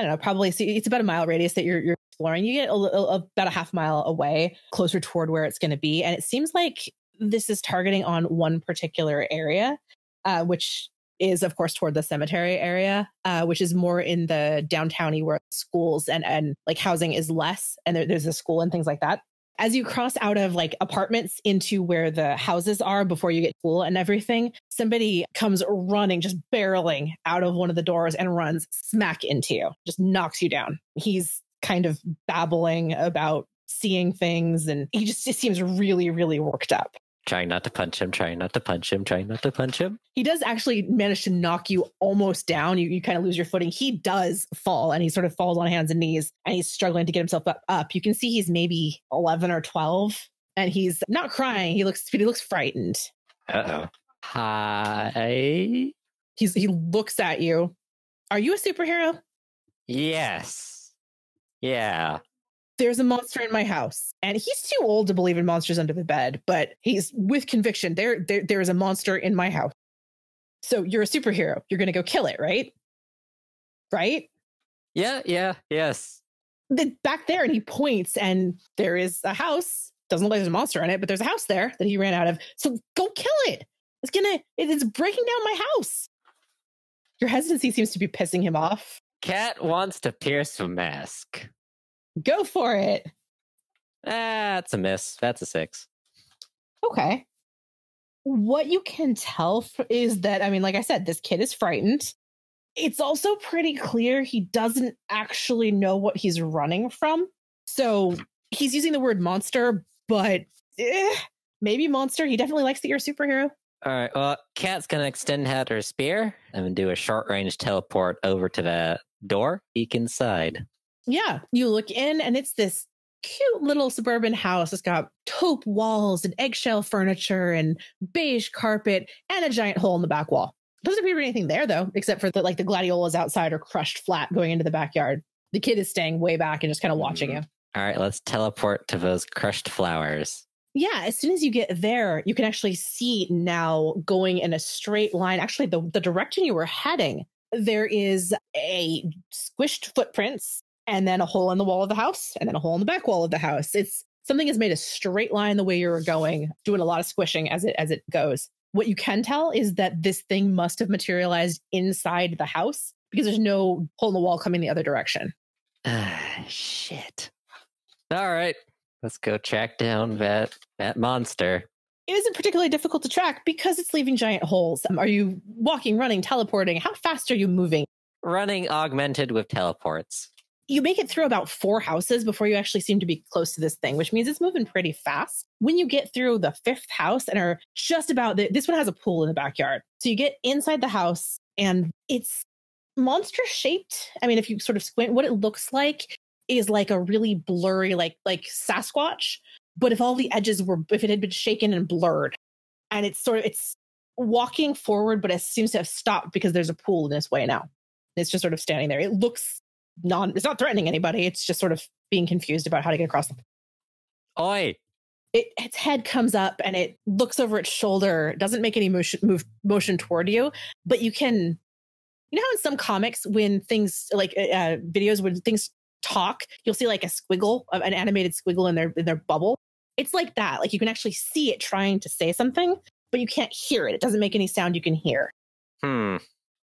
I don't know, probably see it's about a mile radius that you're, you're exploring. You get a, a, about a half mile away, closer toward where it's going to be, and it seems like this is targeting on one particular area, uh, which is of course toward the cemetery area, uh, which is more in the downtowny where schools and and like housing is less, and there, there's a school and things like that. As you cross out of like apartments into where the houses are before you get school and everything, somebody comes running, just barreling out of one of the doors and runs smack into you, just knocks you down. He's kind of babbling about seeing things and he just, just seems really, really worked up trying not to punch him, trying not to punch him, trying not to punch him. He does actually manage to knock you almost down. You, you kind of lose your footing. He does fall and he sort of falls on hands and knees and he's struggling to get himself up. up. You can see he's maybe 11 or 12 and he's not crying. He looks, he looks frightened. Uh oh. Hi. He's, he looks at you. Are you a superhero? Yes. Yeah there's a monster in my house. And he's too old to believe in monsters under the bed but he's with conviction there there, there is a monster in my house. So you're a superhero. You're going to go kill it right? Right? Yeah yeah yes. The, back there and he points and there is a house. Doesn't look like there's a monster in it but there's a house there that he ran out of. So go kill it. It's gonna it's breaking down my house. Your hesitancy seems to be pissing him off. Kat wants to pierce the mask Go for it. That's a miss. That's a six. Okay. What you can tell is that, I mean, like I said, this kid is frightened. It's also pretty clear he doesn't actually know what he's running from. So he's using the word monster, but eh, maybe monster. He definitely likes that you're a superhero. All right. Well, Kat's gonna extend out her spear and do a short range teleport over to the door. Peek inside. Yeah, you look in and it's this cute little suburban house. It's got taupe walls and eggshell furniture and beige carpet and a giant hole in the back wall. Doesn't appear to be anything there though, except for the, like the gladiolas outside are crushed flat going into the backyard. The kid is staying way back and just kind of watching mm-hmm. you. All right, let's teleport to those crushed flowers. Yeah, as soon as you get there, you can actually see now going in a straight line. Actually, the, the direction you were heading, there is a squished footprints and then a hole in the wall of the house, and then a hole in the back wall of the house. It's something has made a straight line the way you were going, doing a lot of squishing as it as it goes. What you can tell is that this thing must have materialized inside the house because there's no hole in the wall coming the other direction. Ah, shit. All right, let's go track down that that monster. It isn't particularly difficult to track because it's leaving giant holes. Um, are you walking, running, teleporting? How fast are you moving? Running augmented with teleports you make it through about four houses before you actually seem to be close to this thing, which means it's moving pretty fast. When you get through the fifth house and are just about the, this one has a pool in the backyard. So you get inside the house and it's monster shaped. I mean, if you sort of squint, what it looks like is like a really blurry, like like Sasquatch. But if all the edges were, if it had been shaken and blurred, and it's sort of it's walking forward, but it seems to have stopped because there's a pool in its way now. It's just sort of standing there. It looks non it's not threatening anybody. It's just sort of being confused about how to get across the Oi! it, its head comes up and it looks over its shoulder doesn't make any motion move motion toward you but you can you know how in some comics when things like uh, uh, videos when things talk you'll see like a squiggle uh, an animated squiggle in their in their bubble it's like that like you can actually see it trying to say something but you can't hear it it doesn't make any sound you can hear Hmm.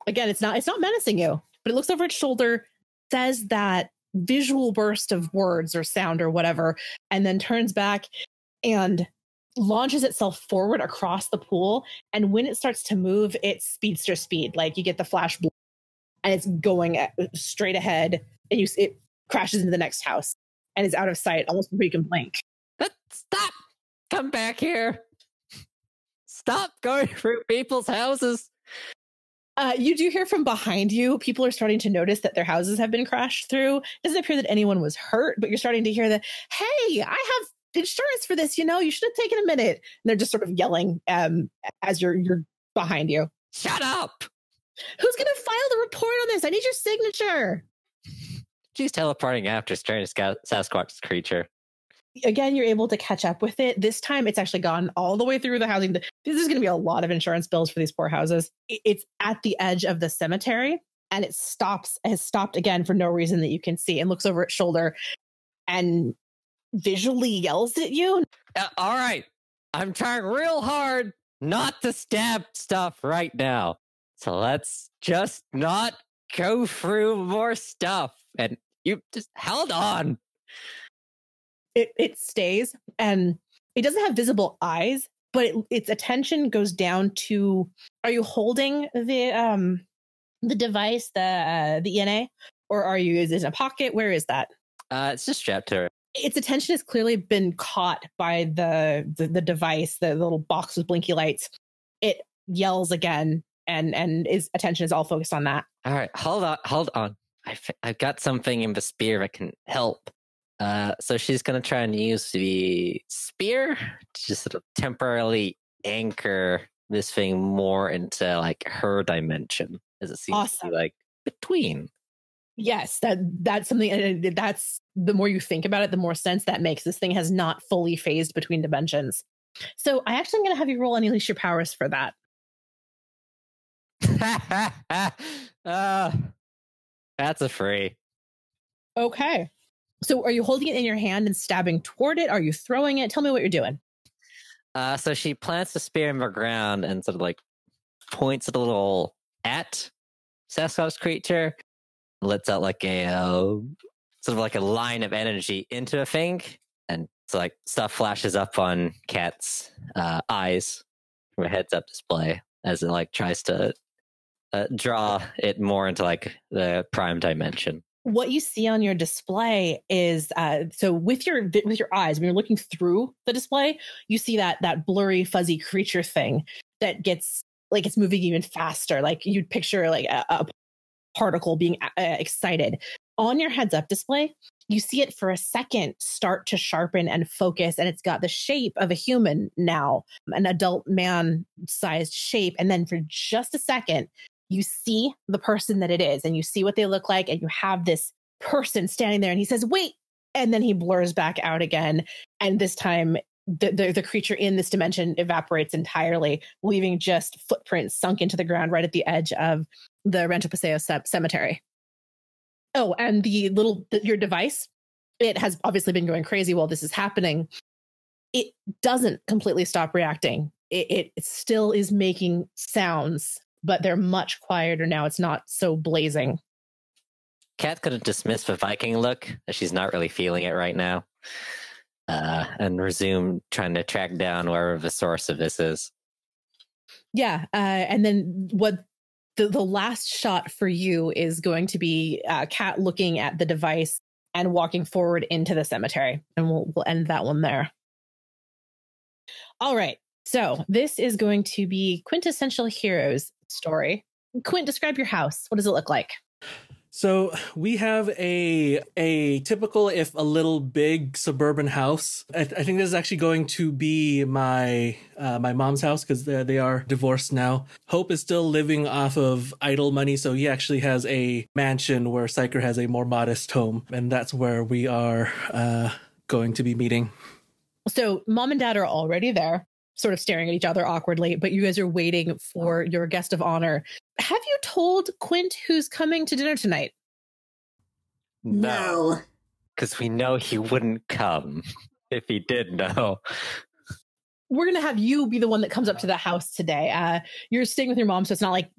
again it's not it's not menacing you but it looks over its shoulder says that visual burst of words or sound or whatever and then turns back and launches itself forward across the pool and when it starts to move it's speedster speed like you get the flash bl- and it's going at, straight ahead and you it crashes into the next house and is out of sight almost before you can blink stop! Come back here! Stop going through people's houses! Uh, you do hear from behind you. People are starting to notice that their houses have been crashed through. It doesn't appear that anyone was hurt, but you're starting to hear that, hey, I have insurance for this. You know, you should have taken a minute. And they're just sort of yelling um, as you're you're behind you. Shut up! Who's going to file the report on this? I need your signature. She's teleporting after strange Sca- Sasquatch creature. Again, you're able to catch up with it. This time, it's actually gone all the way through the housing. This is going to be a lot of insurance bills for these poor houses. It's at the edge of the cemetery, and it stops. Has stopped again for no reason that you can see, and looks over its shoulder, and visually yells at you. Uh, all right, I'm trying real hard not to stab stuff right now. So let's just not go through more stuff. And you just held on. It it stays, and it doesn't have visible eyes, but it, its attention goes down to. Are you holding the um the device, the uh, the ENA, or are you? Is it in a pocket? Where is that? Uh, it's just strapped to her. its attention has clearly been caught by the, the the device, the little box with blinky lights. It yells again, and and his attention is all focused on that. All right, hold on, hold on. I've, I've got something in the spear that can help. Uh, so she's gonna try and use the spear to just sort of temporarily anchor this thing more into like her dimension, as it seems to be like between. Yes, that that's something. and That's the more you think about it, the more sense that makes. This thing has not fully phased between dimensions. So I actually am going to have you roll and unleash your powers for that. uh, that's a free. Okay. So are you holding it in your hand and stabbing toward it? Are you throwing it? Tell me what you're doing. Uh, so she plants the spear in the ground and sort of like points it a little at Sasquatch creature, lets out like a uh, sort of like a line of energy into a thing, and so like stuff flashes up on Kat's uh, eyes from a heads-up display as it like tries to uh, draw it more into like the prime dimension. What you see on your display is uh, so with your with your eyes when you're looking through the display you see that that blurry fuzzy creature thing that gets like it's moving even faster. Like you'd picture like a, a particle being uh, excited. On your heads up display you see it for a second start to sharpen and focus and it's got the shape of a human now an adult man sized shape and then for just a second you see the person that it is and you see what they look like and you have this person standing there and he says wait and then he blurs back out again and this time the, the, the creature in this dimension evaporates entirely leaving just footprints sunk into the ground right at the edge of the Rancho Pasillo ce- cemetery. Oh and the little the, your device it has obviously been going crazy while this is happening. It doesn't completely stop reacting. It, it still is making sounds but they're much quieter now. It's not so blazing. Kat could have dismissed the Viking look, she's not really feeling it right now, uh, and resume trying to track down wherever the source of this is. Yeah. Uh, and then what the, the last shot for you is going to be uh, Kat looking at the device and walking forward into the cemetery. And we'll, we'll end that one there. All right. So this is going to be quintessential heroes story. Quint, describe your house. What does it look like? So we have a a typical, if a little big, suburban house. I, I think this is actually going to be my uh, my mom's house because they they are divorced now. Hope is still living off of idle money, so he actually has a mansion where Psyker has a more modest home, and that's where we are uh, going to be meeting. So mom and dad are already there, sort of staring at each other awkwardly, but you guys are waiting for your guest of honor. Have you told Quint who's coming to dinner tonight? No. because we know he wouldn't come if he did know. We're going to have you be the one that comes up to the house today. Uh, you're staying with your mom, so it's not like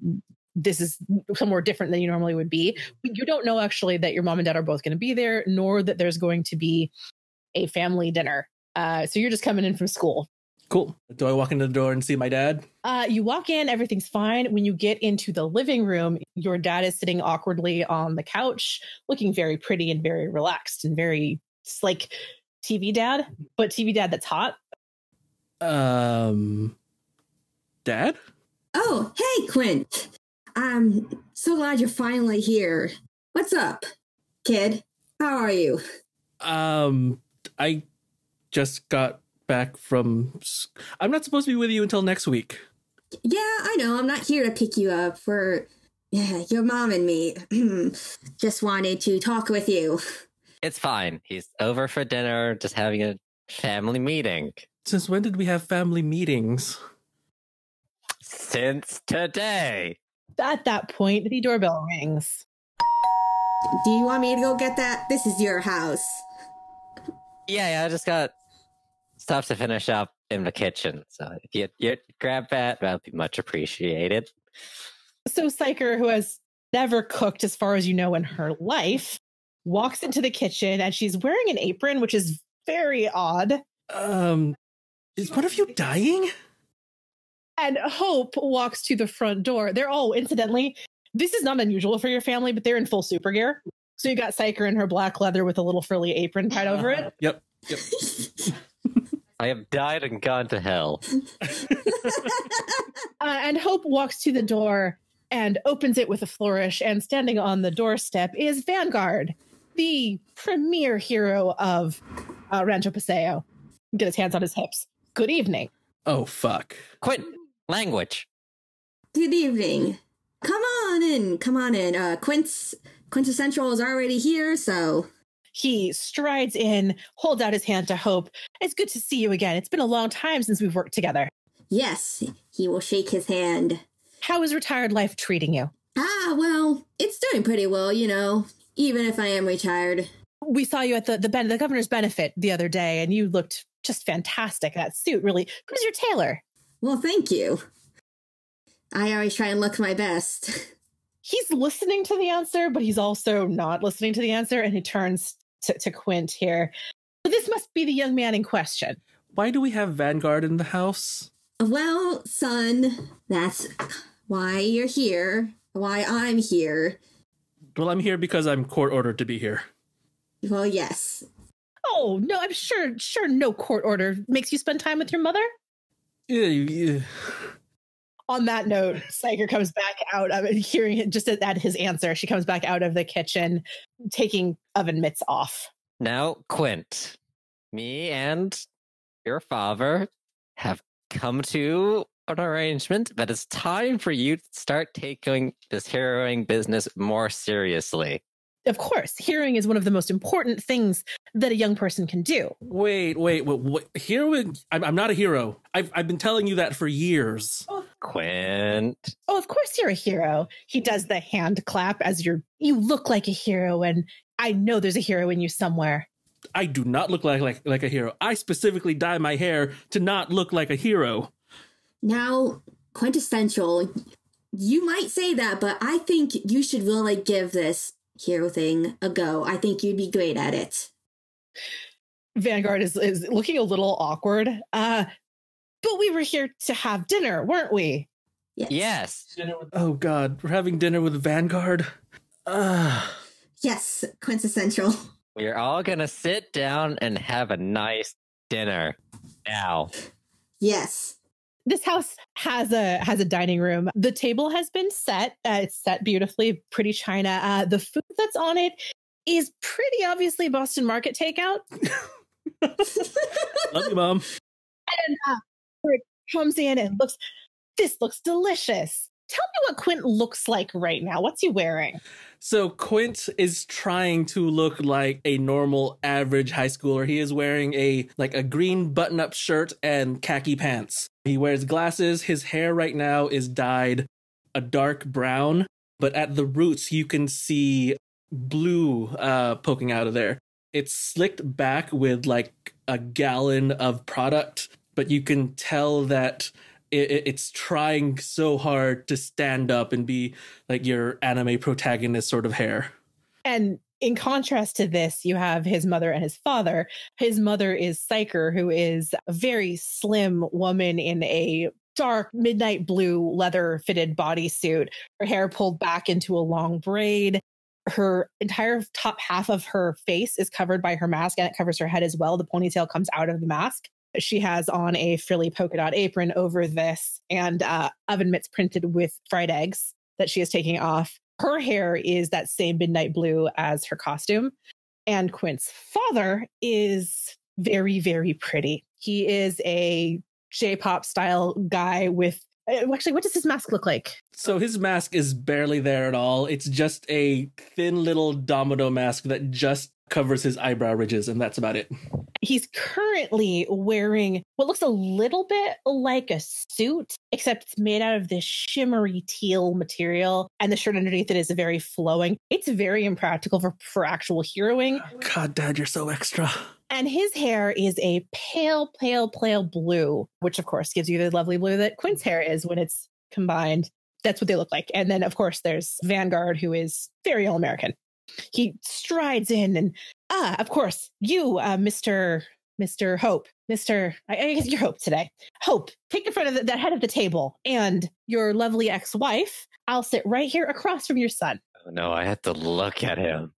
this is somewhere different than you normally would be. You don't know actually that your mom and dad are both going to be there, nor that there's going to be a family dinner. Uh, so you're just coming in from school. Cool. Do I walk into the door and see my dad? Uh, you walk in, everything's fine. When you get into the living room, your dad is sitting awkwardly on the couch, looking very pretty and very relaxed and very it's like TV dad, but TV dad that's hot. Um, dad. Oh, hey, Quint. I'm so glad you're finally here. What's up, kid? How are you? Um, I just got back from. I'm not supposed to be with you until next week. Yeah, I know. I'm not here to pick you up. For yeah, your mom and me just wanted to talk with you. It's fine. He's over for dinner, just having a family meeting. Since when did we have family meetings? Since today. At that point, the doorbell rings. Do you want me to go get that? This is your house. Yeah, yeah, I just got stuff to finish up in the kitchen. So if you, you grab that, that'd be much appreciated. So Psyker, who has never cooked as far as you know in her life, walks into the kitchen and she's wearing an apron, which is very odd. Um, is one of you dying? And Hope walks to the front door. They're all, incidentally, this is not unusual for your family, but they're in full super gear. So you got Psyker in her black leather with a little frilly apron tied over it. Yep. Yep. I have died and gone to hell. Uh, and Hope walks to the door and opens it with a flourish. And standing on the doorstep is Vanguard, the premier hero of uh, Rancho Pasillo. Get his hands on his hips. Good evening. Oh fuck. Quint language. Good evening. Come on in. Come on in. Uh, Quint's Quintessential is already here, so He strides in, holds out his hand to Hope. It's good to see you again. It's been a long time since we've worked together. yes, he will shake his hand. How is retired life treating you? Ah, well, it's doing pretty well, you know, even if I am retired. We saw you at the the, ben- the governor's benefit the other day, and you looked just fantastic. That suit really. Who's your tailor? Well, thank you. I always try and look my best. he's listening to the answer, but he's also not listening to the answer. And he turns to, to Quint here. This must be the young man in question. Why do we have Vanguard in the house? Well, son, that's why you're here, why I'm here. Well, I'm here because I'm court ordered to be here. Well, yes. Oh no, I'm sure sure no court order makes you spend time with your mother. Yeah, yeah. On that note, Psyker comes back out of it, hearing it just at, at his answer. She comes back out of the kitchen, taking oven mitts off. Now, Quint, me and your father have come to an arrangement that it's time for you to start taking this heroing business more seriously. Of course, hearing is one of the most important things that a young person can do. Wait, wait, wait, wait. Hero? I'm, I'm not a hero. I've, I've been telling you that for years. Oh. Quint, Oh, of course you're a hero. He does the hand clap as you're you look like a hero and I know there's a hero in you somewhere. I do not look like, like like a hero. I specifically dye my hair to not look like a hero. Now, quintessential, you might say that, but I think you should really give this hero thing a go. I think you'd be great at it. Vanguard is, is looking a little awkward. Uh but we were here to have dinner, weren't we? yes. Oh God, we're having dinner with Vanguard. Ah, Yes, quintessential. We're all gonna sit down and have a nice dinner now. Yes. This house has a has a dining room. The table has been set. Uh, it's set beautifully, pretty china. Uh, the food that's on it is pretty obviously Boston Market takeout. Love you, mom. And uh, it comes in and looks. This looks delicious. Tell me what Quint looks like right now. What's he wearing? So Quint is trying to look like a normal average high schooler. He is wearing a like a green button-up shirt and khaki pants. He wears glasses. His hair right now is dyed a dark brown, but at the roots you can see blue uh poking out of there. It's slicked back with like a gallon of product, but you can tell that it, it's trying so hard to stand up and be like your anime protagonist sort of hair. And in contrast to this, you have his mother and his father. His mother is Psyker, who is a very slim woman in a dark midnight blue leather fitted bodysuit, her hair pulled back into a long braid. Her entire top half of her face is covered by her mask and it covers her head as well. The ponytail comes out of the mask. She has on a frilly polka dot apron over this and uh, oven mitts printed with fried eggs that she is taking off. Her hair is that same midnight blue as her costume. And Quint's father is very, very pretty. He is a J pop style guy with. uh, Actually, what does his mask look like? So his mask is barely there at all. It's just a thin little domino mask that just covers his eyebrow ridges, and that's about it. He's currently wearing what looks a little bit like a suit, except it's made out of this shimmery teal material, and the shirt underneath it is very flowing. It's very impractical for, for actual heroing. God, Dad, you're so extra. And his hair is a pale, pale, pale blue, which of course gives you the lovely blue that Quint's hair is when it's combined. That's what they look like. And then, of course, there's Vanguard, who is very all American. He strides in and, ah, of course, you, uh, Mr. Mr. Hope, Mr. I, I guess you're Hope today. Hope, take the front of the, that head of the table and your lovely ex wife. I'll sit right here across from your son. Oh, no, I have to look at him.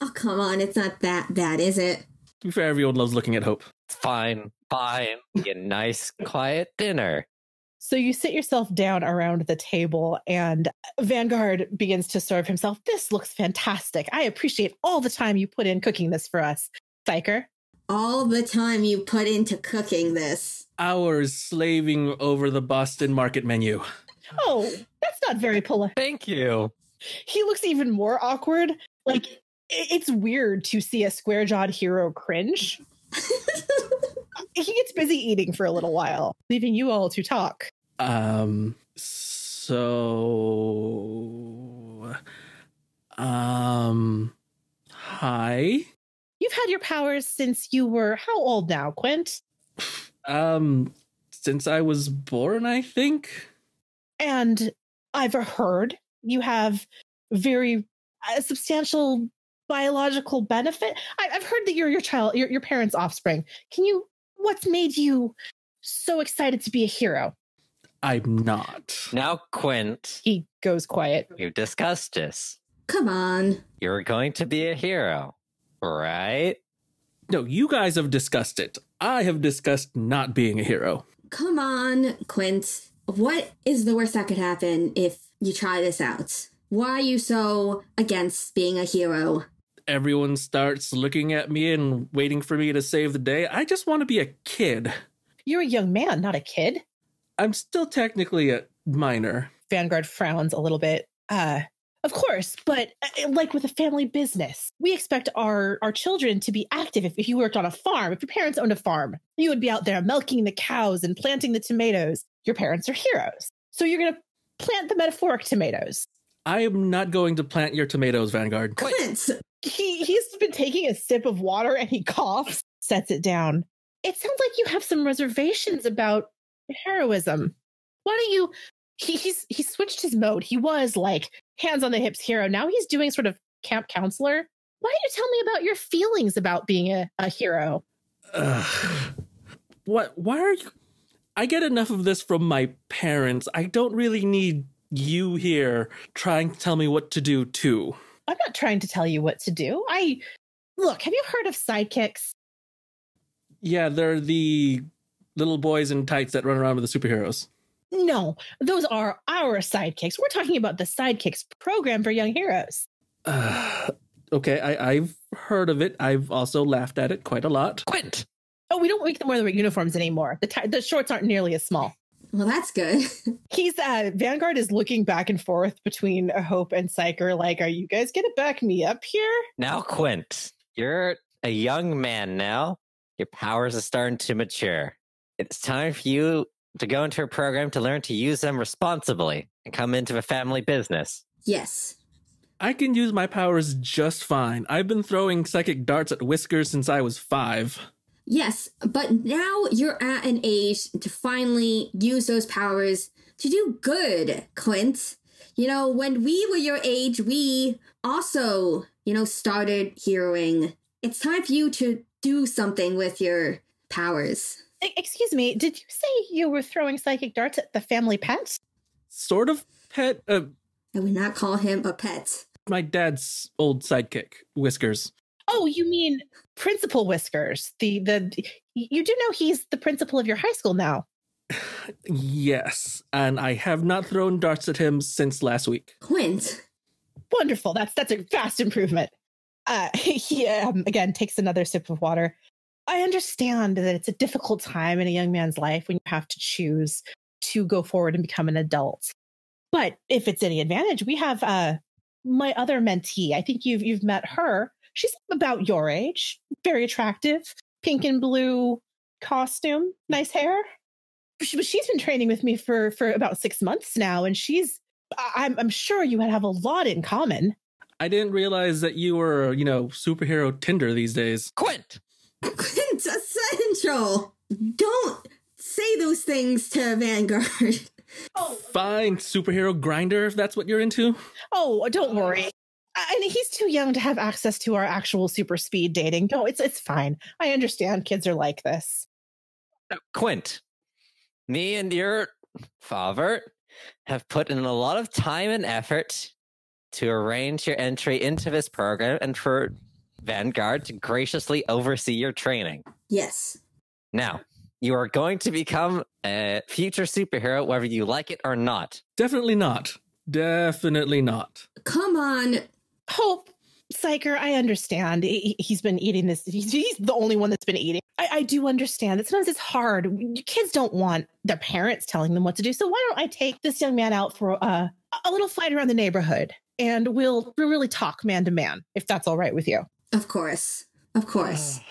Oh, come on. It's not that bad, is it? To be fair, everyone loves looking at Hope. It's fine, fine. Be a nice, quiet dinner. So you sit yourself down around the table, and Vanguard begins to serve himself. This looks fantastic. I appreciate all the time you put in cooking this for us, Psyker. All the time you put into cooking this. Hours slaving over the Boston market menu. Oh, that's not very polite. Thank you. He looks even more awkward. Like, it's weird to see a square jawed hero cringe. he gets busy eating for a little while, leaving you all to talk. Um, so, um, hi. You've had your powers since you were how old now, Quint? Um, since I was born, I think. And I've heard you have very uh, substantial biological benefit. I, I've heard that you're your child, your, your parents' offspring. Can you? What's made you so excited to be a hero? I'm not. Now, Quint, He goes quiet. we've discussed this. Come on. You're going to be a hero, right? No, you guys have discussed it. I have discussed not being a hero. Come on, Quint. What is the worst that could happen if you try this out? Why are you so against being a hero? Everyone starts looking at me and waiting for me to save the day. I just want to be a kid. You're a young man, not a kid. I'm still technically a minor. Vanguard frowns a little bit. Uh, of course, but uh, like with a family business, we expect our our children to be active. If, if you worked on a farm, if your parents owned a farm, you would be out there milking the cows and planting the tomatoes. Your parents are heroes, so you're going to plant the metaphoric tomatoes. I am not going to plant your tomatoes, Vanguard. Quint! He he's been taking a sip of water and he coughs, sets it down. It sounds like you have some reservations about heroism. Why don't you? He, he's he switched his mode. He was like hands on the hips hero. Now he's doing sort of camp counselor. Why don't you tell me about your feelings about being a, a hero? Ugh. What? Why are you? I get enough of this from my parents. I don't really need you here trying to tell me what to do too. I'm not trying to tell you what to do. I look. Have you heard of sidekicks? Yeah, they're the little boys in tights that run around with the superheroes. No, those are our sidekicks. We're talking about the sidekicks program for young heroes. Uh, okay, I, I've heard of it. I've also laughed at it quite a lot. Quint! Oh, we don't make them wear the uniforms anymore. The ti the shorts aren't nearly as small. Well, that's good. He's uh Vanguard is looking back and forth between Hope and Psyker, like, are you guys gonna back me up here? Now, Quint, you're a young man now. Your powers are starting to mature. It's time for you to go into a program to learn to use them responsibly and come into a family business. yes. I can use my powers just fine. I've been throwing psychic darts at Whiskers since I was five. Yes, but now you're at an age to finally use those powers to do good, Quint. You know, when we were your age, we also, you know, started heroing. It's time for you to do something with your powers. Excuse me, did you say you were throwing psychic darts at the family pet? Sort of pet. Uh, I would not call him a pet. my dad's old sidekick, Whiskers. Oh, you mean Principal Whiskers? The the you do know he's the principal of your high school now. Yes, and I have not thrown darts at him since last week. Quint. Wonderful. That's that's a vast improvement. Uh, he um, again takes another sip of water. I understand that it's a difficult time in a young man's life when you have to choose to go forward and become an adult. But if it's any advantage, we have uh, my other mentee. I think you've you've met her. She's about your age, very attractive, pink and blue costume, nice hair. She, she's been training with me for for about six months now, and she's. I- I'm, I'm sure you have a lot in common. I didn't realize that you were, you know, superhero Tinder these days. Quint! Quint Essential. Don't say those things to Vanguard. Oh. Fine, superhero Grindr, if that's what you're into. Oh, don't worry. And he's too young to have access to our actual super speed dating. No, it's it's fine. I understand kids are like this. Now, Quint, me and your father have put in a lot of time and effort to arrange your entry into this program and for Vanguard to graciously oversee your training. Yes. Now, you are going to become a future superhero, whether you like it or not. Definitely not. Definitely not. Come on. Hope, Psyker, I understand. He- He's been eating this. He's, he's the only one that's been eating. I, I do understand that sometimes it's hard. Kids don't want their parents telling them what to do. So why don't I take this young man out for uh, a little flight around the neighborhood, and we'll we'll really talk man to man, if that's all right with you. Of course. Of course.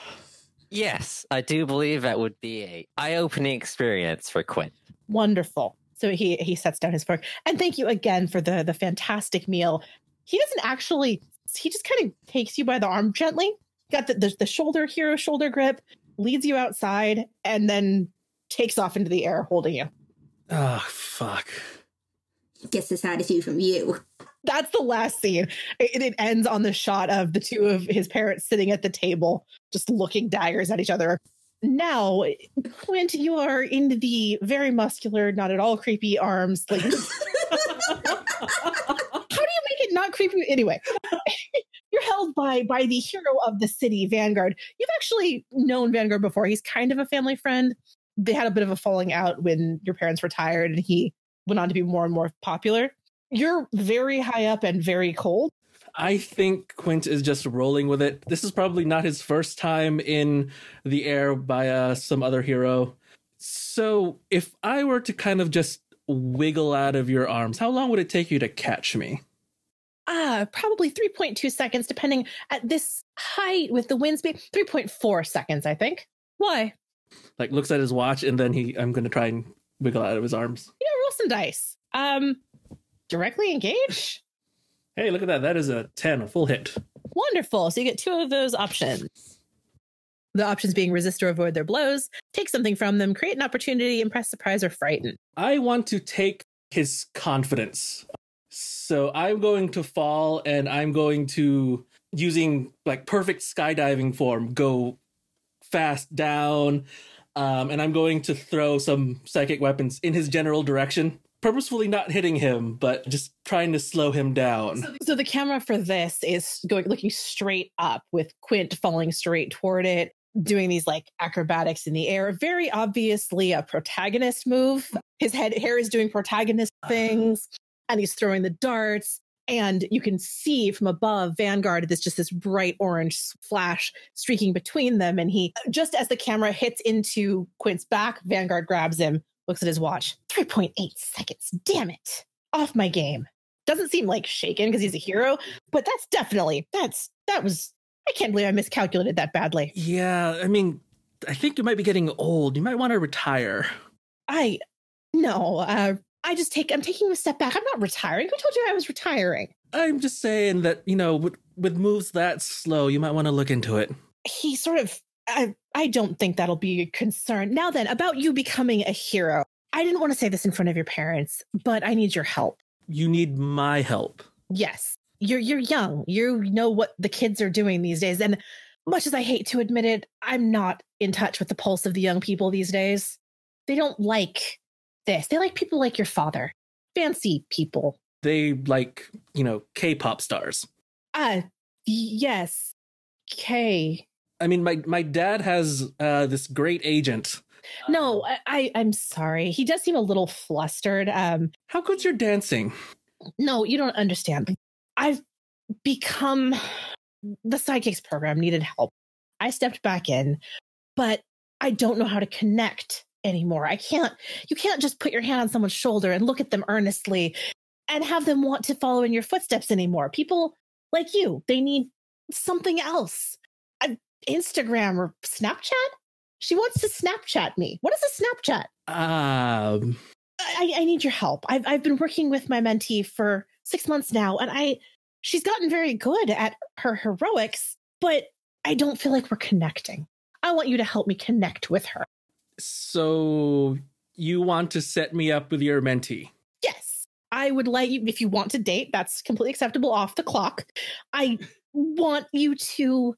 Yes, I do believe that would be a eye-opening experience for Quint. Wonderful. So he he sets down his fork. And thank you again for the the fantastic meal. He doesn't actually he just kind of takes you by the arm gently. Got the, the the shoulder hero shoulder grip, leads you outside, and then takes off into the air holding you. Oh, fuck. Gets this attitude from you. That's the last scene. It, it ends on the shot of the two of his parents sitting at the table, just looking daggers at each other. Now, Quint, you are in the very muscular, not at all creepy arms. Like, how do you make it not creepy? Anyway, you're held by by the hero of the city, Vanguard. You've actually known Vanguard before. He's kind of a family friend. They had a bit of a falling out when your parents retired, and he went on to be more and more popular. You're very high up and very cold. I think Quint is just rolling with it. This is probably not his first time in the air by uh, some other hero. So, if I were to kind of just wiggle out of your arms, how long would it take you to catch me? Ah, probably 3.2 seconds, depending at this height with the wind speed. 3.4 seconds, I think. Why? Like looks at his watch and then he I'm going to try and wiggle out of his arms. You know, roll some dice. Um, directly engage. Hey, look at that. That is a 10, a full hit. Wonderful. So you get two of those options. The options being resist or avoid their blows, take something from them, create an opportunity, impress, surprise, or frighten. I want to take his confidence. So I'm going to fall and I'm going to, using like perfect skydiving form, go fast down. Um, and I'm going to throw some psychic weapons in his general direction, purposefully not hitting him, but just trying to slow him down. So the camera for this is going looking straight up with Quint falling straight toward it. doing these like acrobatics in the air. Very obviously a protagonist move. His head hair is doing protagonist things and he's throwing the darts. And you can see from above Vanguard, there's just this bright orange flash streaking between them. And he, just as the camera hits into Quint's back, Vanguard grabs him, looks at his watch. 3.8 seconds. Damn it. Off my game. Doesn't seem like shaken because he's a hero, but that's definitely, that's, that was, I can't believe I miscalculated that badly. Yeah, I mean, I think you might be getting old. You might want to retire. I, no, uh, I just take, I'm taking a step back. I'm not retiring. Who told you I was retiring? I'm just saying that, you know, with, with moves that slow, you might want to look into it. He sort of, I, I don't think that'll be a concern. Now then, about you becoming a hero. I didn't want to say this in front of your parents, but I need your help. You need my help. Yes. You're you're young. You know what the kids are doing these days. And much as I hate to admit it, I'm not in touch with the pulse of the young people these days. They don't like this. They like people like your father. Fancy people. They like, you know, K-pop stars. Uh yes. K. I mean, my my dad has uh, this great agent. No, I, I I'm sorry. He does seem a little flustered. Um How good's your dancing? no, you don't understand. I've become the sidekicks program needed help. I stepped back in, but I don't know how to connect anymore. I can't, you can't just put your hand on someone's shoulder and look at them earnestly and have them want to follow in your footsteps anymore. People like you, they need something else. Instagram or Snapchat? She wants to Snapchat me. What is a Snapchat? Um, I, I need your help. I've I've been working with my mentee for six months now, and I she's gotten very good at her heroics, but I don't feel like we're connecting. I want you to help me connect with her. So you want to set me up with your mentee? Yes, I would like you if you want to date. That's completely acceptable off the clock. I want you to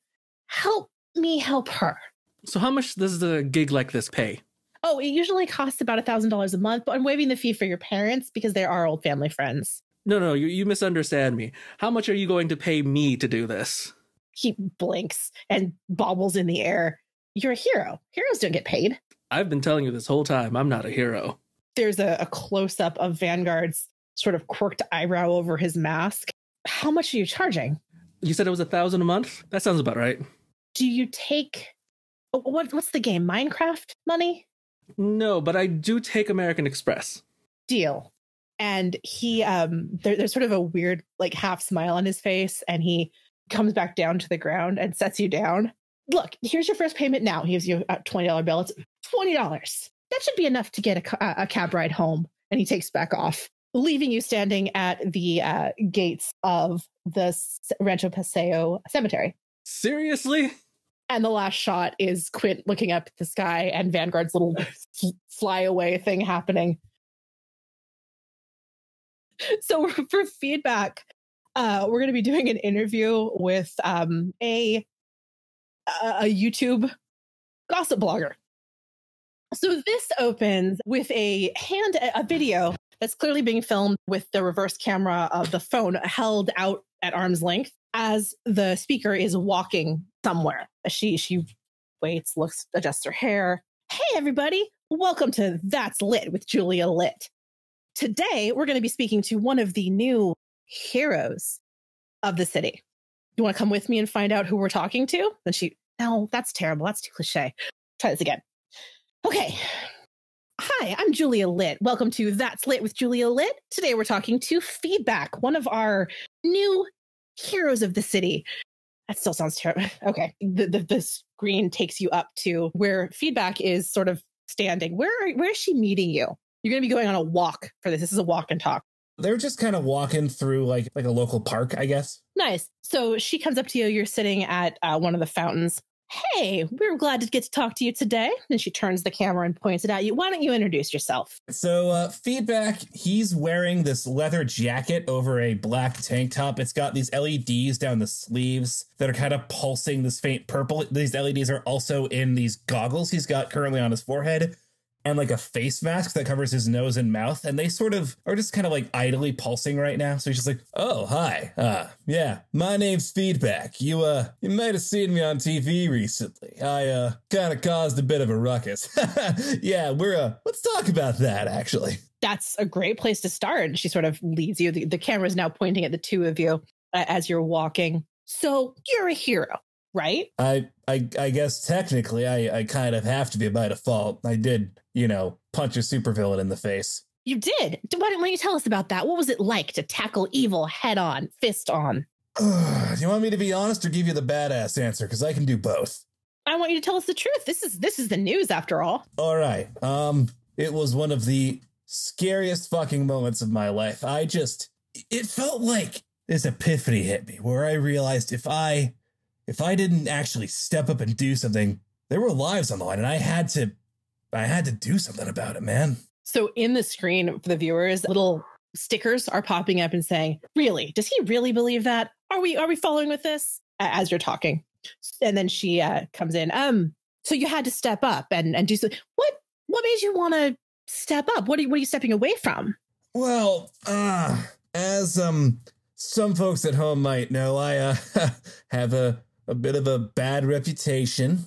help me help her. So how much does the gig like this pay? Oh, it usually costs about a thousand dollars a month, but I'm waiving the fee for your parents because they are old family friends. No, no, you, you misunderstand me. How much are you going to pay me to do this? He blinks and bobbles in the air. You're a hero. Heroes don't get paid. I've been telling you this whole time, I'm not a hero. There's a, a close up of Vanguard's sort of quirked eyebrow over his mask. How much are you charging? You said it was a thousand a month? That sounds about right. Do you take oh, what? What's the game? Minecraft money? No, but I do take American Express. deal and he um there, there's sort of a weird like half smile on his face and he comes back down to the ground and sets you down look here's your first payment now he gives you a $20 bill it's $20 that should be enough to get a, a cab ride home and he takes back off leaving you standing at the uh, gates of the Rancho Pasillo cemetery Seriously? and the last shot is Quint looking up at the sky and Vanguard's little flyaway thing happening. So for feedback, uh, we're going to be doing an interview with um, a a YouTube gossip blogger. So this opens with a hand a video that's clearly being filmed with the reverse camera of the phone held out at arm's length as the speaker is walking somewhere. She she waits, looks, adjusts her hair. Hey everybody, welcome to That's Lit with Julia Lit. Today we're going to be speaking to one of the new heroes of the city. You want to come with me and find out who we're talking to? Then she, no, that's terrible. That's too cliche. Try this again. Okay. Hi, I'm Julia Lit. Welcome to That's Lit with Julia Lit. Today we're talking to Feedback, one of our new heroes of the city. That still sounds terrible. Okay. The, the, the screen takes you up to where Feedback is sort of standing. Where, are- where is she meeting you? You're going to be going on a walk for this. This is a walk and talk. They're just kind of walking through like like a local park, I guess. Nice. So she comes up to you. You're sitting at uh, one of the fountains. Hey, we're glad to get to talk to you today. And she turns the camera and points it at you. Why don't you introduce yourself? So, uh, feedback, he's wearing this leather jacket over a black tank top. It's got these LEDs down the sleeves that are kind of pulsing this faint purple. These LEDs are also in these goggles he's got currently on his forehead. And like a face mask that covers his nose and mouth. And they sort of are just kind of like idly pulsing right now. So he's just like, oh, hi. Uh, yeah, my name's Feedback. You, uh, you might have seen me on TV recently. I, uh, kind of caused a bit of a ruckus. yeah, we're, uh, let's talk about that actually. That's a great place to start. And she sort of leads you. The, the camera is now pointing at the two of you uh, as you're walking. So you're a hero, right? I, I, I guess technically I, I kind of have to be by default. I did, you know, punch a supervillain in the face. You did. Why don't, why don't you tell us about that? What was it like to tackle evil head on, fist on? do you want me to be honest or give you the badass answer? Because I can do both. I want you to tell us the truth. This is this is the news after all. All right. Um, it was one of the scariest fucking moments of my life. I just it felt like this epiphany hit me where I realized if I if I didn't actually step up and do something, there were lives on the line and I had to I had to do something about it, man. So in the screen for the viewers, little stickers are popping up and saying, "Really? Does he really believe that? Are we are we following with this?" As you're talking, and then she uh, comes in. Um, so you had to step up and and do so. What what made you want to step up? What are you, what are you stepping away from? Well, uh, as um some folks at home might know, I uh, have a a bit of a bad reputation.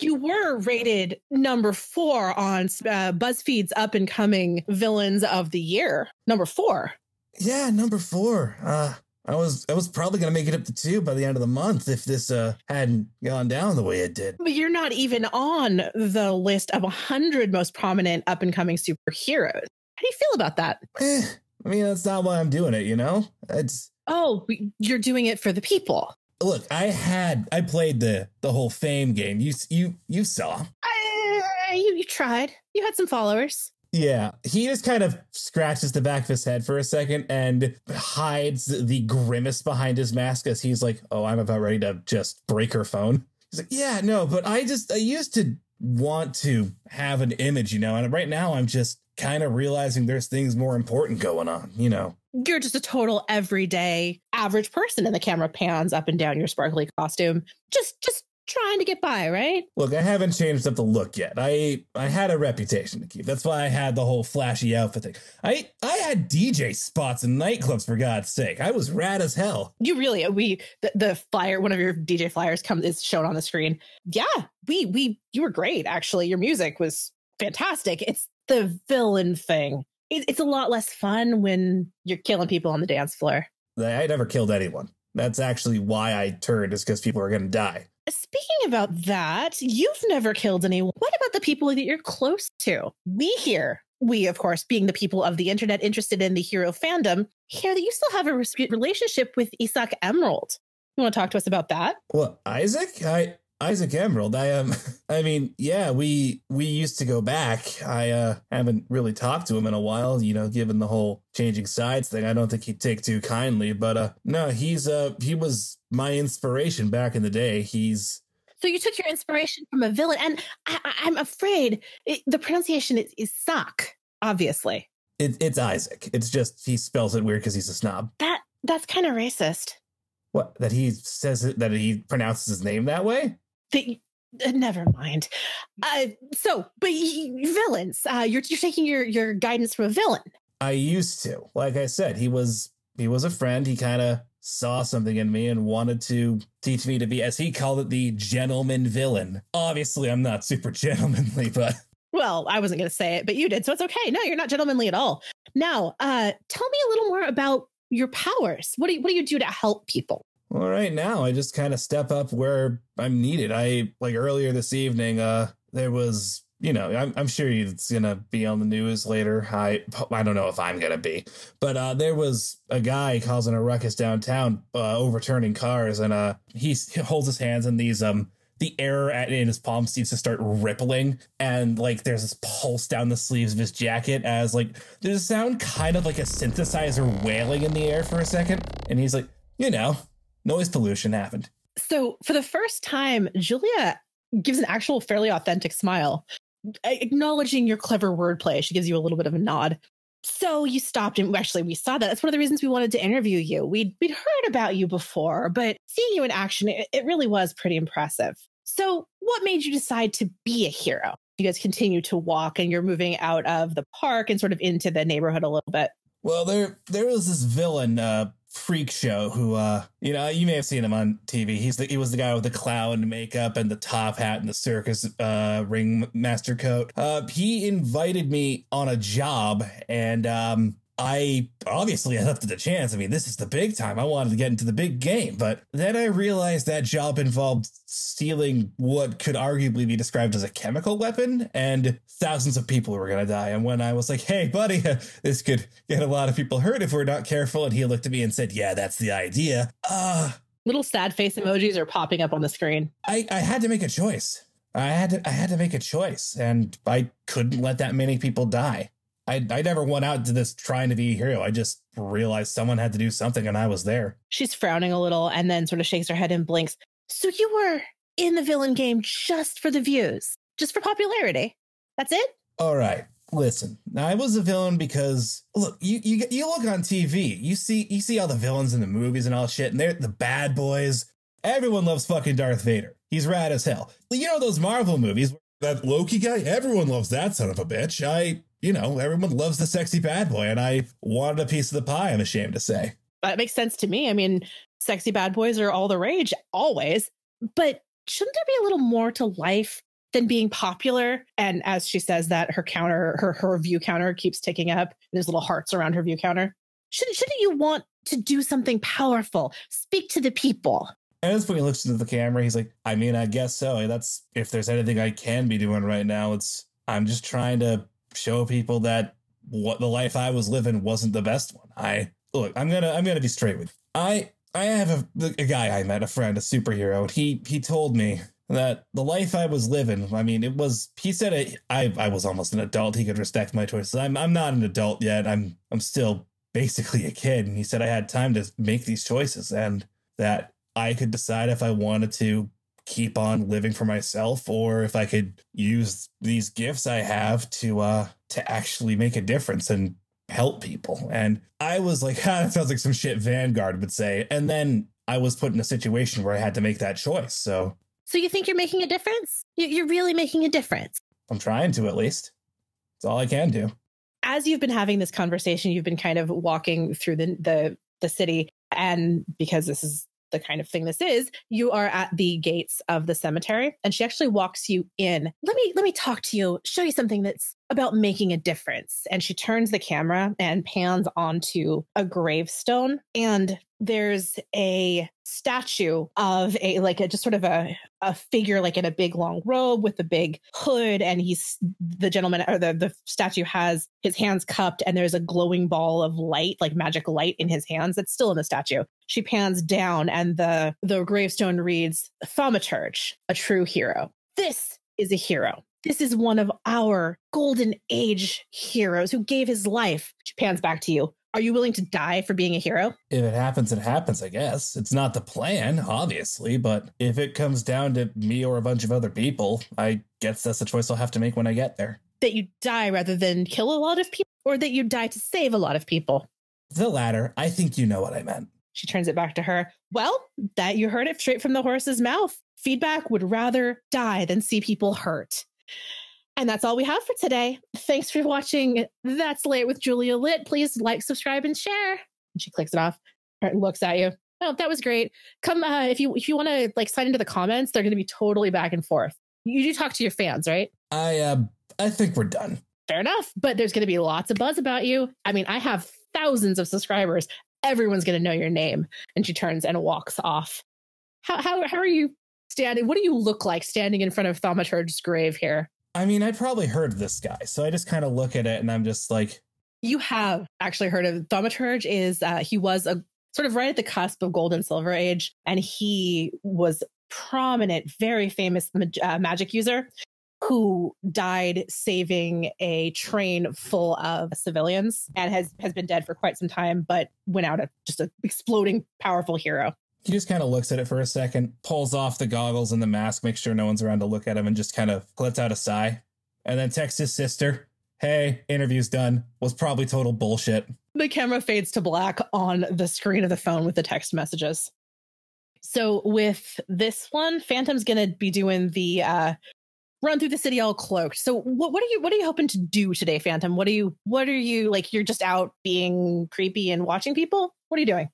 You were rated number four on uh, BuzzFeed's up and coming villains of the year. Number four. Yeah, number four. Uh, I was I was probably gonna make it up to two by the end of the month if this uh hadn't gone down the way it did. But you're not even on the list of hundred most prominent up and coming superheroes. How do you feel about that? Eh, I mean, that's not why I'm doing it. You know, it's oh, you're doing it for the people. Look, I had I played the the whole fame game. You you you saw. I, you you tried. You had some followers. Yeah, he just kind of scratches the back of his head for a second and hides the grimace behind his mask as he's like, "Oh, I'm about ready to just break her phone." He's like, "Yeah, no, but I just I used to want to have an image, you know, and right now I'm just kind of realizing there's things more important going on, you know." You're just a total everyday average person and the camera pans up and down your sparkly costume. Just just trying to get by, right? Look, I haven't changed up the look yet. I I had a reputation to keep. That's why I had the whole flashy outfit thing. I I had DJ spots in nightclubs for God's sake. I was rad as hell. You really uh, we the, the flyer one of your DJ flyers comes is shown on the screen. Yeah, we we you were great actually. Your music was fantastic. It's the villain thing. It, it's a lot less fun when you're killing people on the dance floor. I never killed anyone. That's actually why I turned, is because people are going to die. Speaking about that, you've never killed anyone. What about the people that you're close to? We here, we, of course, being the people of the internet interested in the hero fandom, hear that you still have a relationship with Isaac Emerald. You want to talk to us about that? Well, Isaac? I Isaac Emerald. I um I mean, yeah, we we used to go back. I uh haven't really talked to him in a while, you know, given the whole changing sides thing. I don't think he'd take too kindly, but uh no, he's uh he was my inspiration back in the day. He's so you took your inspiration from a villain, and I, am afraid it, the pronunciation is, is sock. Obviously, it, it's Isaac. It's just he spells it weird because he's a snob. That that's kind of racist. What that he says it, that he pronounces his name that way? The, uh, never mind. Uh, so, but villains, uh, you're you're taking your your guidance from a villain. I used to, like I said, he was he was a friend. He kind of saw something in me and wanted to teach me to be, as he called it, the gentleman villain. Obviously, I'm not super gentlemanly, but. Well, I wasn't going to say it, but you did, so it's okay. No, you're not gentlemanly at all. Now, uh, tell me a little more about your powers. What do you, what do you do to help people? Well, right now, I just kind of step up where I'm needed. I like earlier this evening. Uh, there was you know, I'm, I'm sure it's gonna be on the news later. I I don't know if I'm gonna be, but uh, there was a guy causing a ruckus downtown, uh, overturning cars, and uh, he, holds his hands in these um the air in his palm seems to start rippling, and like there's this pulse down the sleeves of his jacket as like there's a sound kind of like a synthesizer wailing in the air for a second, and he's like, you know, noise pollution happened. So for the first time, Julia gives an actual fairly authentic smile acknowledging your clever wordplay. She gives you a little bit of a nod. So you stopped and actually we saw that. That's one of the reasons we wanted to interview you. We'd we'd heard about you before, but seeing you in action, it, it really was pretty impressive. So what made you decide to be a hero? you guys continue to walk and you're moving out of the park and sort of into the neighborhood a little bit. Well, there there was this villain uh freak show who uh you know you may have seen him on TV. He's the he was the guy with the clown makeup and the top hat and the circus uh ring master coat. Uh he invited me on a job and um I obviously accepted the chance. I mean, this is the big time. I wanted to get into the big game, but then I realized that job involved stealing what could arguably be described as a chemical weapon, and thousands of people were going to die. And when I was like, "Hey, buddy, this could get a lot of people hurt if we're not careful," and he looked at me and said, "Yeah, that's the idea." Uh Little sad face emojis are popping up on the screen. I I had to make a choice. I had to I had to make a choice, and I couldn't let that many people die. I, I never went out to this trying to be a hero. I just realized someone had to do something and I was there. She's frowning a little and then sort of shakes her head and blinks. So you were in the villain game just for the views, just for popularity. That's it? All right. Listen, I was a villain because look, you, you you look on TV, you see you see all the villains in the movies and all shit, and they're the bad boys. Everyone loves fucking Darth Vader. He's rad as hell. You know those Marvel movies, that Loki guy? Everyone loves that son of a bitch. I you know, everyone loves the sexy bad boy, and I wanted a piece of the pie, I'm ashamed to say. That makes sense to me. I mean, sexy bad boys are all the rage, always. But shouldn't there be a little more to life than being popular? And as she says that, her counter, her her view counter keeps ticking up. There's little hearts around her view counter. Shouldn't shouldn't you want to do something powerful? Speak to the people. And that's when he looks into the camera. He's like, I mean, I guess so. That's if there's anything I can be doing right now, it's I'm just trying to show people that what the life I was living wasn't the best one. I look, I'm gonna I'm gonna be straight with you. I I have a, a guy I met, a friend, a superhero, and he he told me that the life I was living, I mean, it was he said it, I I was almost an adult. He could respect my choices. I'm I'm not an adult yet. I'm I'm still basically a kid. And he said I had time to make these choices and that I could decide if I wanted to keep on living for myself or if I could use these gifts I have to uh to actually make a difference and help people. And I was like, ah, that sounds like some shit Vanguard would say. And then I was put in a situation where I had to make that choice. So So you think you're making a difference? You're really making a difference. I'm trying to at least. It's all I can do. As you've been having this conversation, you've been kind of walking through the the, the city and because this is the kind of thing this is, you are at the gates of the cemetery and she actually walks you in. Let me let me talk to you, show you something that's about making a difference. And she turns the camera and pans onto a gravestone and there's a statue of a like a just sort of a a figure like in a big long robe with a big hood and he's the gentleman or the the statue has his hands cupped and there's a glowing ball of light like magic light in his hands that's still in the statue. She pans down and the the gravestone reads thaumaturge a true hero. This is a hero. This is one of our golden age heroes who gave his life. She pans back to you are you willing to die for being a hero? If it happens, it happens, I guess. It's not the plan, obviously, but if it comes down to me or a bunch of other people, I guess that's the choice I'll have to make when I get there. That you die rather than kill a lot of people, or that you die to save a lot of people? The latter. I think you know what I meant. She turns it back to her. Well, that you heard it straight from the horse's mouth. Feedback would rather die than see people hurt. And that's all we have for today. Thanks for watching That's Late with Julia Lit. Please like, subscribe, and share. And she clicks it off and looks at you. Oh, that was great. Come uh, if you if you want to like sign into the comments, they're going to be totally back and forth. You do talk to your fans, right? I uh, I think we're done. Fair enough, but there's going to be lots of buzz about you. I mean, I have thousands of subscribers. Everyone's going to know your name. And she turns and walks off. How how how are you standing? What do you look like standing in front of Thaumaturge's grave here? I mean, I'd probably heard of this guy, so I just kind of look at it and I'm just like, you have actually heard of Thaumaturge. Is uh, he was a sort of right at the cusp of gold and silver age, and he was prominent, very famous uh, magic user who died saving a train full of civilians and has has been dead for quite some time, but went out a just an exploding powerful hero. He just kind of looks at it for a second, pulls off the goggles and the mask, makes sure no one's around to look at him, and just kind of lets out a sigh. And then texts his sister, Hey, interview's done. Was probably total bullshit. The camera fades to black on the screen of the phone with the text messages. So with this one, Phantom's gonna be doing the uh run through the city all cloaked. So what what are you what are you hoping to do today, Phantom? What are you what are you like you're just out being creepy and watching people? What are you doing?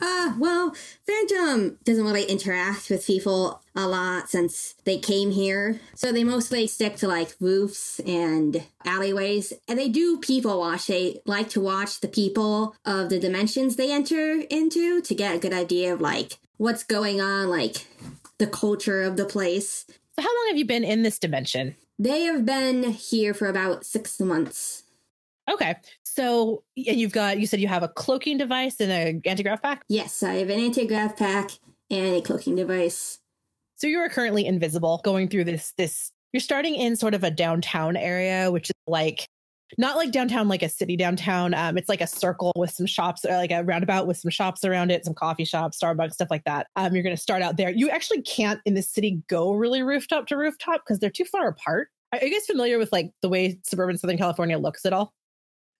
Uh, well, Phantom doesn't really interact with people a lot since they came here. So they mostly stick to like roofs and alleyways. And they do people watch. They like to watch the people of the dimensions they enter into to get a good idea of like what's going on, like the culture of the place. So how long have you been in this dimension? They have been here for about six months. Okay. So and you've got you said you have a cloaking device and a anti-grav pack? Yes, I have an anti-grav pack and a cloaking device. So you are currently invisible going through this this you're starting in sort of a downtown area, which is like not like downtown like a city downtown. Um, it's like a circle with some shops, or like a roundabout with some shops around it, some coffee shops, Starbucks, stuff like that. Um, you're gonna start out there. You actually can't in the city go really rooftop to rooftop because they're too far apart. Are you guys familiar with like the way suburban Southern California looks at all?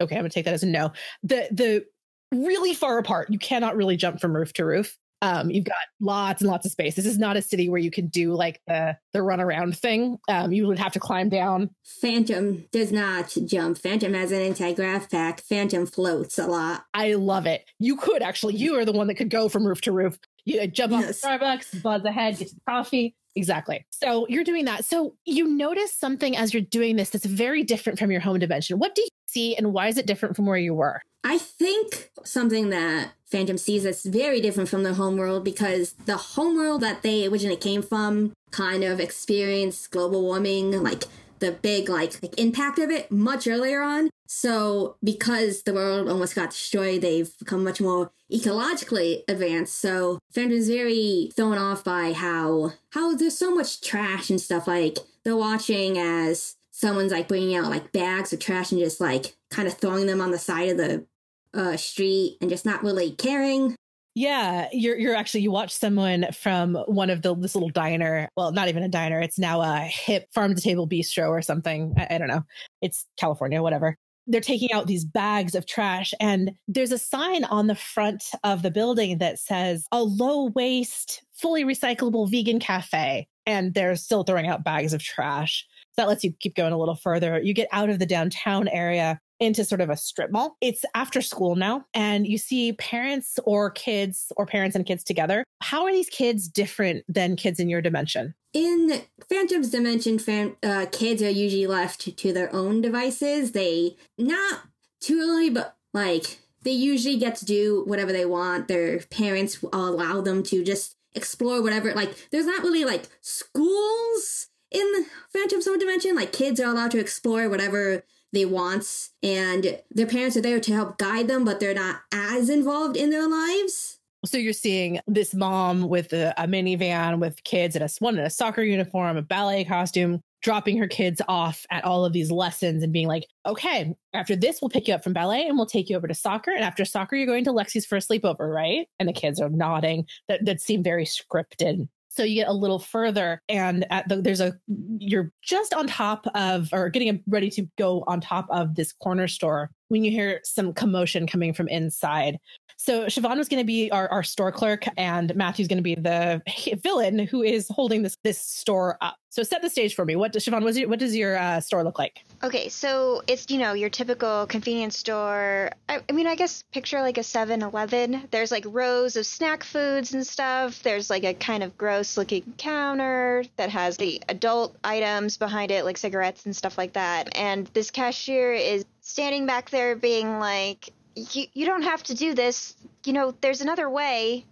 Okay, I'm gonna take that as a no. The the really far apart, you cannot really jump from roof to roof. Um, you've got lots and lots of space. This is not a city where you can do like the the run around thing. Um, you would have to climb down. Phantom does not jump. Phantom has an anti-grav pack. Phantom floats a lot. I love it. You could actually. You are the one that could go from roof to roof. You uh, jump Yes. off the Starbucks, buzz ahead, get to the coffee. Exactly. So you're doing that. So you notice something as you're doing this that's very different from your home dimension. What do you see, and why is it different from where you were? I think something that Phantom sees that's very different from the homeworld because the homeworld that they originally came from kind of experienced global warming, like the big like, like impact of it much earlier on. So because the world almost got destroyed, they've become much more ecologically advanced. So Phantom's very thrown off by how how there's so much trash and stuff. Like they're watching as someone's like bringing out like bags of trash and just like kind of throwing them on the side of the uh, street and just not really caring. Yeah, you're you're actually you watch someone from one of the this little diner. Well, not even a diner. It's now a hip farm to table bistro or something. I, I don't know. It's California, whatever. They're taking out these bags of trash, and there's a sign on the front of the building that says a low waste, fully recyclable vegan cafe. And they're still throwing out bags of trash. So that lets you keep going a little further. You get out of the downtown area into sort of a strip mall. It's after school now, and you see parents or kids or parents and kids together. How are these kids different than kids in your dimension? In Phantom's Dimension, fan, uh, kids are usually left to, their own devices. They, not too early, but like, they usually get to do whatever they want. Their parents allow them to just explore whatever. Like, there's not really like schools in Phantom Zone Dimension. Like, kids are allowed to explore whatever they want, and their parents are there to help guide them, but they're not as involved in their lives. So you're seeing this mom with a, a minivan with kids and a one in a soccer uniform, a ballet costume, dropping her kids off at all of these lessons and being like, okay, after this, we'll pick you up from ballet and we'll take you over to soccer. And after soccer, you're going to Lexi's for a sleepover, right? And the kids are nodding. That that seemed very scripted. So you get a little further, and at the, there's a you're just on top of or getting ready to go on top of this corner store when you hear some commotion coming from inside. So Siobhan was going to be our, our store clerk, and Matthew's going to be the villain who is holding this this store up. So set the stage for me. What does Siobhan? What does your, what does your uh, store look like? Okay, so it's, you know, your typical convenience store. I, I mean, I guess picture like a 7 Eleven. There's like rows of snack foods and stuff. There's like a kind of gross looking counter that has the adult items behind it, like cigarettes and stuff like that. And this cashier is standing back there being like, you, you don't have to do this. You know, there's another way.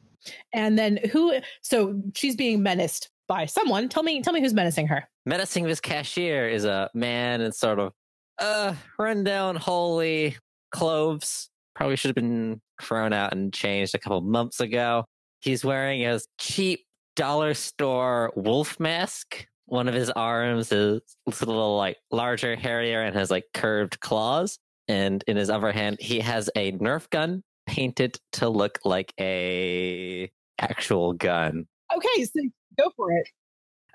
And then who? So she's being menaced by someone. Tell me, tell me who's menacing her. Menacing this cashier is a man in sort of uh rundown, holy clothes. Probably should have been thrown out and changed a couple months ago. He's wearing a cheap dollar store wolf mask. One of his arms is a little like larger, hairier, and has like curved claws. And in his other hand, he has a Nerf gun painted to look like a actual gun. Okay, so go for it.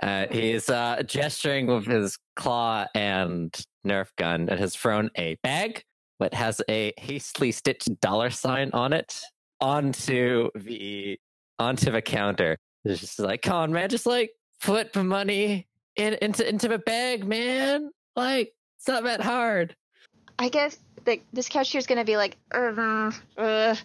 Uh, he's uh, gesturing with his claw and Nerf gun and has thrown a bag that has a hastily stitched dollar sign on it onto the onto the counter. It's just like, come on, man, just like put the money in, into into the bag, man. Like it's not that hard. I guess the, this cashier's gonna be like, uh, uh,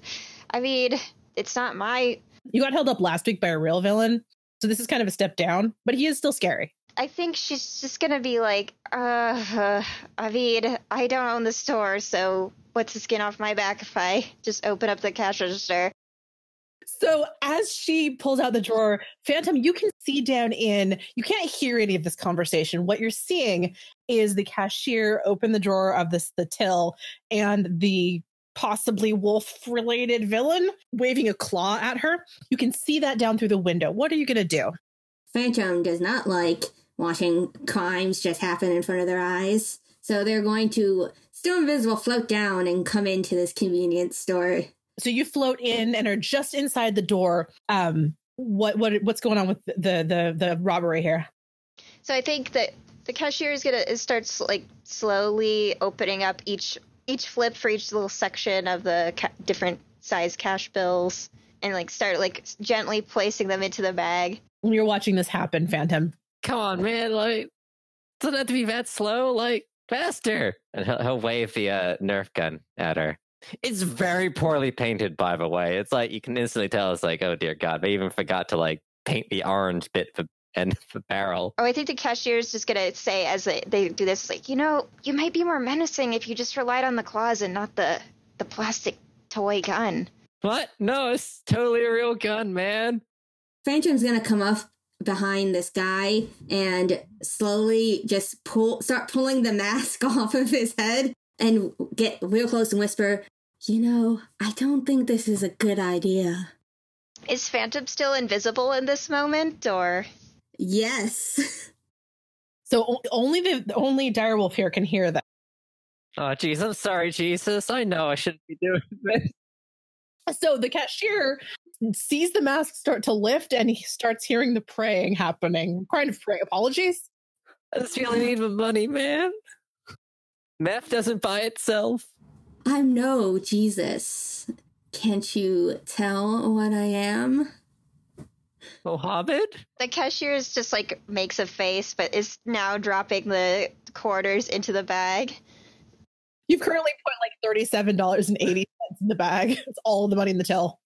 I mean, it's not my. You got held up last week by a real villain, so this is kind of a step down, but he is still scary. I think she's just gonna be like, uh, I mean, I don't own the store, so what's the skin off my back if I just open up the cash register? So as she pulls out the drawer, Phantom, you can see down in, you can't hear any of this conversation. What you're seeing is the cashier open the drawer of this the till and the possibly wolf related villain waving a claw at her. You can see that down through the window. What are you gonna do? Phantom does not like watching crimes just happen in front of their eyes. So they're going to, still invisible, float down and come into this convenience store. So you float in and are just inside the door. Um, what what what's going on with the the the robbery here? So I think that the cashier is gonna it starts like slowly opening up each each flip for each little section of the ca- different size cash bills and like start like gently placing them into the bag. When you're watching this happen, Phantom, Come on, man. Like doesn't have to be that slow. Like faster. And he'll, he'll wave the uh, Nerf gun at her. It's very poorly painted, by the way. It's like you can instantly tell. It's like, oh dear God, they even forgot to like paint the orange bit for end of the barrel. Oh, I think the cashier is just gonna say as they, they do this, like, you know, you might be more menacing if you just relied on the claws and not the the plastic toy gun. What? No, it's totally a real gun, man. Phantom's gonna come up behind this guy and slowly just pull start pulling the mask off of his head and get real close and whisper, you know, I don't think this is a good idea. Is Phantom still invisible in this moment, or Yes. so only the only direwolf here can hear that. Oh, jeez, I'm sorry, Jesus. I know I shouldn't be doing this. So the cashier sees the mask start to lift and he starts hearing the praying happening. Kind of pray apologies. I just really need my money, man. Meth doesn't buy itself. I'm no Jesus. Can't you tell what I am? Mohammed? the cashier is just like makes a face, but is now dropping the quarters into the bag. You've currently put like thirty-seven dollars and eighty cents in the bag. It's all the money in the till.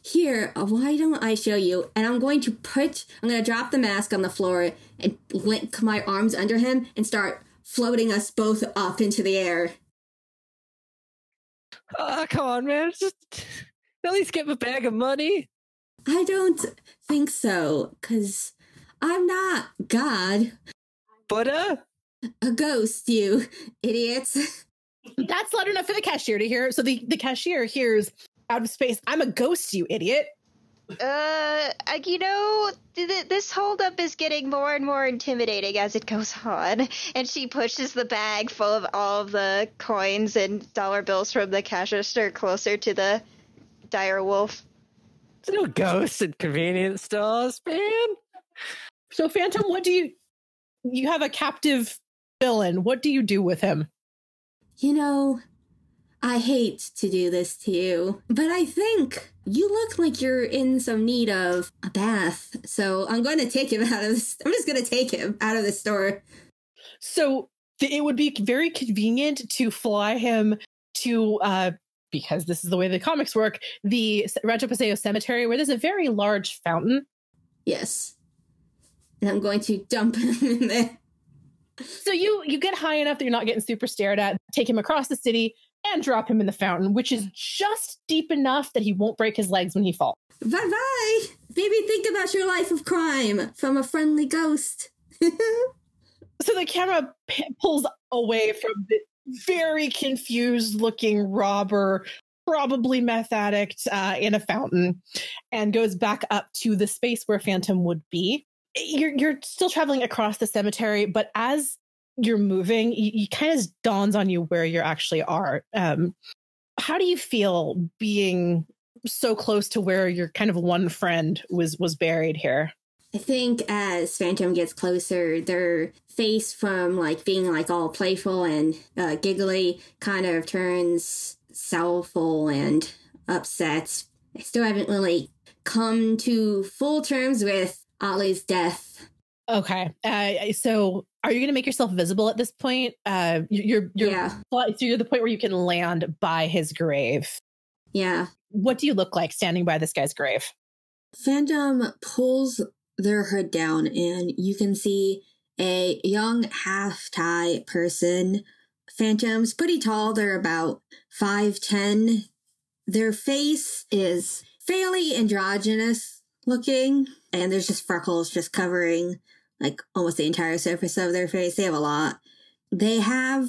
Here, uh, why don't I show you? And I'm going to put, I'm going to drop the mask on the floor and link my arms under him and start floating us both up into the air. Ah, come on, man. Just at least get a bag of money. I don't think so, because I'm not God. Buddha? A ghost, you idiots. That's loud enough for the cashier to hear. So the, the cashier hears out of space, I'm a ghost, you idiot. Uh, you know, th- th- this holdup is getting more and more intimidating as it goes on. And she pushes the bag full of all of the coins and dollar bills from the cash register closer to the dire wolf. There's no ghosts in convenience stores, man. So Phantom, what do you you have a captive villain. What do you do with him? You know, I hate to do this to you, but I think you look like you're in some need of a bath. So I'm going to take him out of this. I'm just going to take him out of the store. So th- it would be very convenient to fly him to uh because this is the way the comics work, the Rancho Pasillo Cemetery, where there's a very large fountain. Yes. And I'm going to dump him in there. So you you get high enough that you're not getting super stared at, take him across the city, and drop him in the fountain, which is just deep enough that he won't break his legs when he falls. Bye bye. Baby, think about your life of crime from a friendly ghost. So the camera p- pulls away from the very confused looking robber, probably meth addict uh, in a fountain, and goes back up to the space where Phantom would be. You're you're still traveling across the cemetery, but as you're moving, you, you kind of dawns on you where you actually are. Um, how do you feel being so close to where your kind of one friend was was buried here? I think as Phantom gets closer, their face from like being like all playful and uh, giggly kind of turns soulful and upset. I still haven't really come to full terms with Ollie's death. Okay. Uh, so are you going to make yourself visible at this point? Uh, you're you're yeah. so you're the point where you can land by his grave. Yeah. What do you look like standing by this guy's grave? Phantom pulls their hood down, and you can see a young half tie person. Phantom's pretty tall. They're about 5'10. Their face is fairly androgynous looking, and there's just freckles just covering like almost the entire surface of their face. They have a lot. They have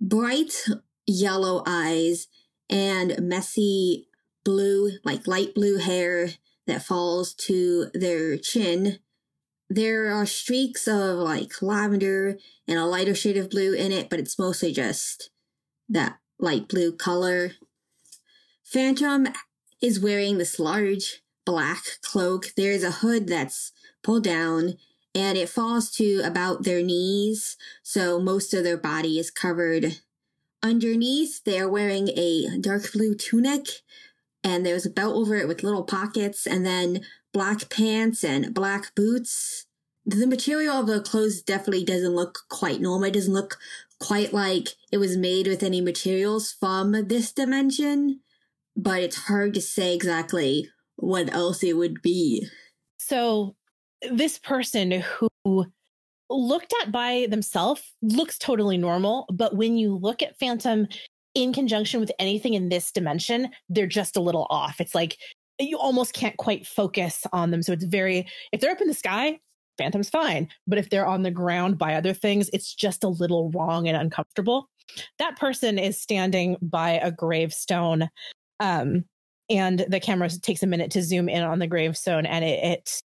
bright yellow eyes and messy blue, like light blue hair that falls to their chin. There are streaks of like lavender and a lighter shade of blue in it, but it's mostly just that light blue color. Phantom is wearing this large black cloak. There is a hood that's pulled down and it falls to about their knees, so most of their body is covered. Underneath, they're wearing a dark blue tunic and there's a belt over it with little pockets and then black pants and black boots. The material of the clothes definitely doesn't look quite normal. It doesn't look quite like it was made with any materials from this dimension, but it's hard to say exactly what else it would be. So, this person who looked at by themselves looks totally normal, but when you look at Phantom in conjunction with anything in this dimension, they're just a little off. It's like you almost can't quite focus on them. So it's very, if they're up in the sky, Phantom's fine. But if they're on the ground by other things, it's just a little wrong and uncomfortable. That person is standing by a gravestone. Um, and the camera takes a minute to zoom in on the gravestone and it, it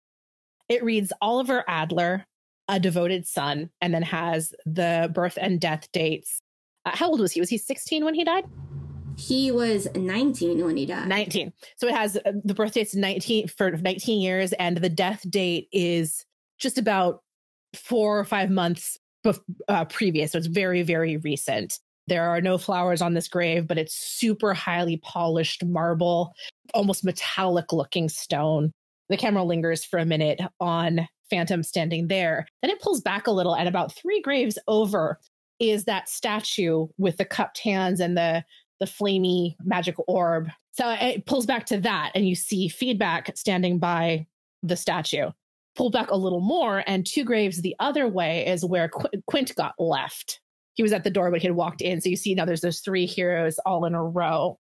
it reads Oliver Adler, a devoted son, and then has the birth and death dates uh, how old was he? Was he 16 when he died? He was 19 when he died. 19. So it has uh, the birth date's 19 for 19 years, and the death date is just about four or five months bef- uh, previous. So it's very, very recent. There are no flowers on this grave, but it's super highly polished marble, almost metallic looking stone. The camera lingers for a minute on Phantom standing there. Then it pulls back a little, and about three graves over, is that statue with the cupped hands and the the flamey magic orb. So it pulls back to that, and you see feedback standing by the statue. Pull back a little more, and two graves the other way is where Qu- Quint got left. He was at the door, but he had walked in. So you see now there's those three heroes all in a row.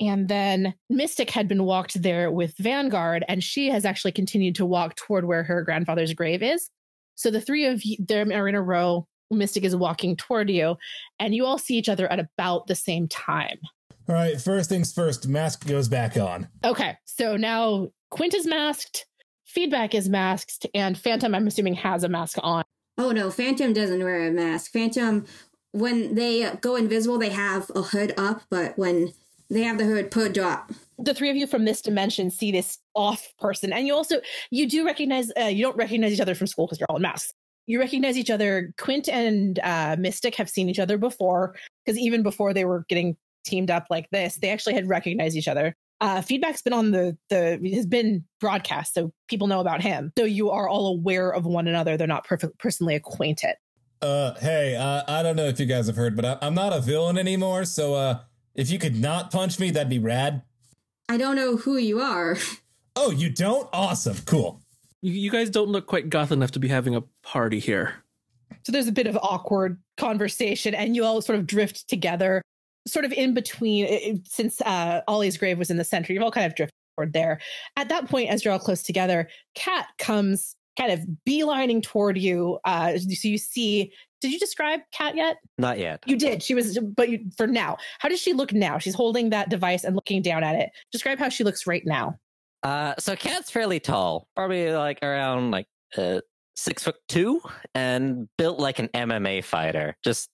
And then Mystic had been walked there with Vanguard, and she has actually continued to walk toward where her grandfather's grave is. So the three of you, them are in a row. Mystic is walking toward you, and you all see each other at about the same time. All right, first things first, mask goes back on. Okay, so now Quint is masked, Feedback is masked, and Phantom, I'm assuming, has a mask on. Oh no, Phantom doesn't wear a mask. Phantom, when they go invisible, they have a hood up, but when they have the hood put drop. The three of you from this dimension see this off person, and you also you do recognize uh, you don't recognize each other from school because you're all in masks you recognize each other. Quint and uh, Mystic have seen each other before because even before they were getting teamed up like this, they actually had recognized each other. Uh, feedback's been on the the has been broadcast, so people know about him. So you are all aware of one another. They're not perfect, personally acquainted. Uh, hey, uh, I don't know if you guys have heard, but I, I'm not a villain anymore. So, uh, if you could not punch me, that'd be rad. I don't know who you are. Oh, you don't? Awesome, cool. You, you guys don't look quite goth enough to be having a party here. So there's a bit of awkward conversation, and you all sort of drift together, sort of in between. it- it- Since uh, Ollie's grave was in the center, you've all kind of drifted toward there. At that point, as you're all close together, Kat comes kind of beelining toward you. Uh, so you see. Did you describe Kat yet? Not yet. You did. She was, but you, for now, how does she look now? She's holding that device and looking down at it. Describe how she looks right now. Uh, so Kat's fairly tall, probably like around like uh, six foot two, and built like an MMA fighter. Just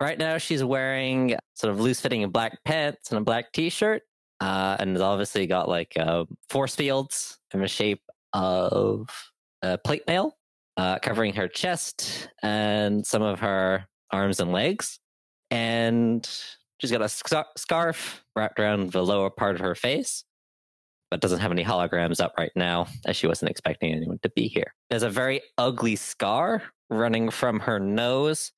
right now, she's wearing sort of loose fitting black pants and a black t shirt, uh, and has obviously got like uh, force fields in the shape of a plate mail, uh, covering her chest and some of her arms and legs, and she's got a scar- scarf wrapped around the lower part of her face but doesn't have any holograms up right now, as she wasn't expecting anyone to be here. There's a very ugly scar running from her nose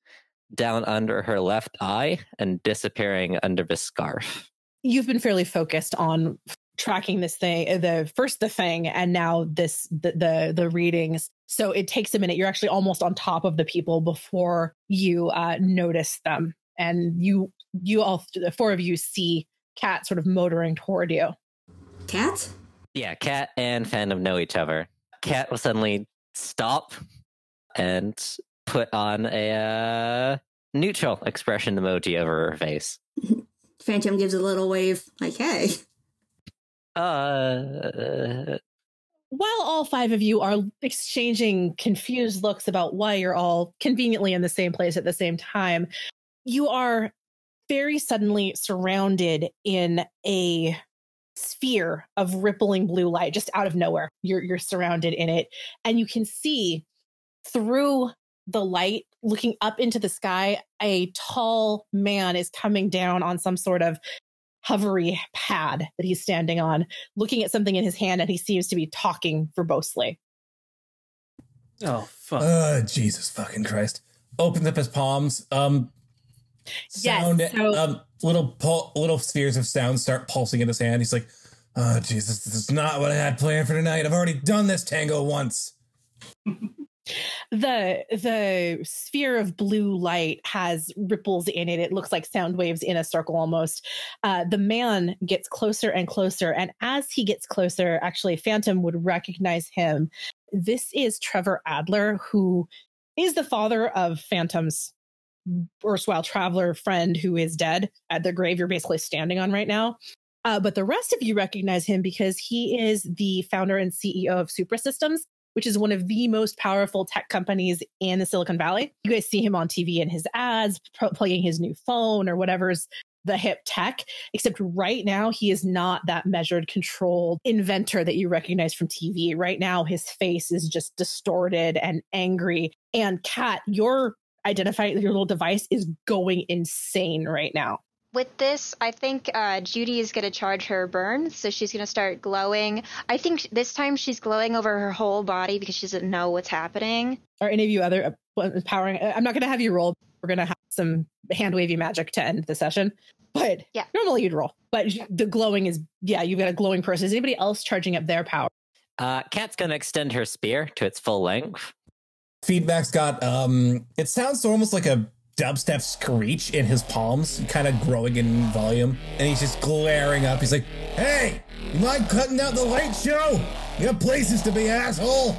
down under her left eye and disappearing under the scarf. You've been fairly focused on tracking this thing the first the thing and now this the, the the readings so it takes a minute you're actually almost on top of the people before you uh notice them and you you all the four of you see Kat sort of motoring toward you Kat? Yeah, Kat and Phantom know each other. Kat will suddenly stop and put on a uh, neutral expression emoji over her face. Phantom gives a little wave, like, hey. Uh, while all five of you are exchanging confused looks about why you're all conveniently in the same place at the same time, you are very suddenly surrounded in a sphere of rippling blue light just out of nowhere. You're you're surrounded in it and you can see through the light looking up into the sky a tall man is coming down on some sort of hovery pad that he's standing on looking at something in his hand and he seems to be talking verbosely. Oh fuck! Uh, Jesus fucking Christ! Opens up his palms. Um, Yes, sound. so- um, little pul- little spheres of sound start pulsing in his hand. He's like, "Oh Jesus, this is not what I had planned for tonight. I've already done this tango once." the the sphere of blue light has ripples in it. It looks like sound waves in a circle almost. Uh, the man gets closer and closer. And as he gets closer actually phantom would recognize him. This is trevor adler who is the father of phantom's erstwhile traveler friend who is dead at the grave you're basically standing on right now. Uh, but the rest of you recognize him because he is the founder and ceo of supra systems which is one of the most powerful tech companies in the Silicon Valley. You guys see him on TV in his ads, pro- his new phone or whatever's the hip tech, except right now he is not that measured, controlled inventor that you recognize from TV. Right now, his face is just distorted and angry. And Kat, your identify your little device is going insane right now. With this, I think uh, Judy is going to charge her burn, so she's going to start glowing. I think this time she's glowing over her whole body because she doesn't know what's happening. Are any of you other uh, empowering? I'm not going to have you roll. We're going to have some hand wavy magic to end the session. But Yeah. normally you'd roll. But the glowing is, yeah, you've got a glowing person. Is anybody else charging up their power? uh, Kat's going to extend her spear to its full length. Feedback's got um it sounds almost like a dubstep screech in his palms, kind of growing in volume. And he's just glaring up. He's like, Hey, you mind cutting out the light show? You have places to be, asshole.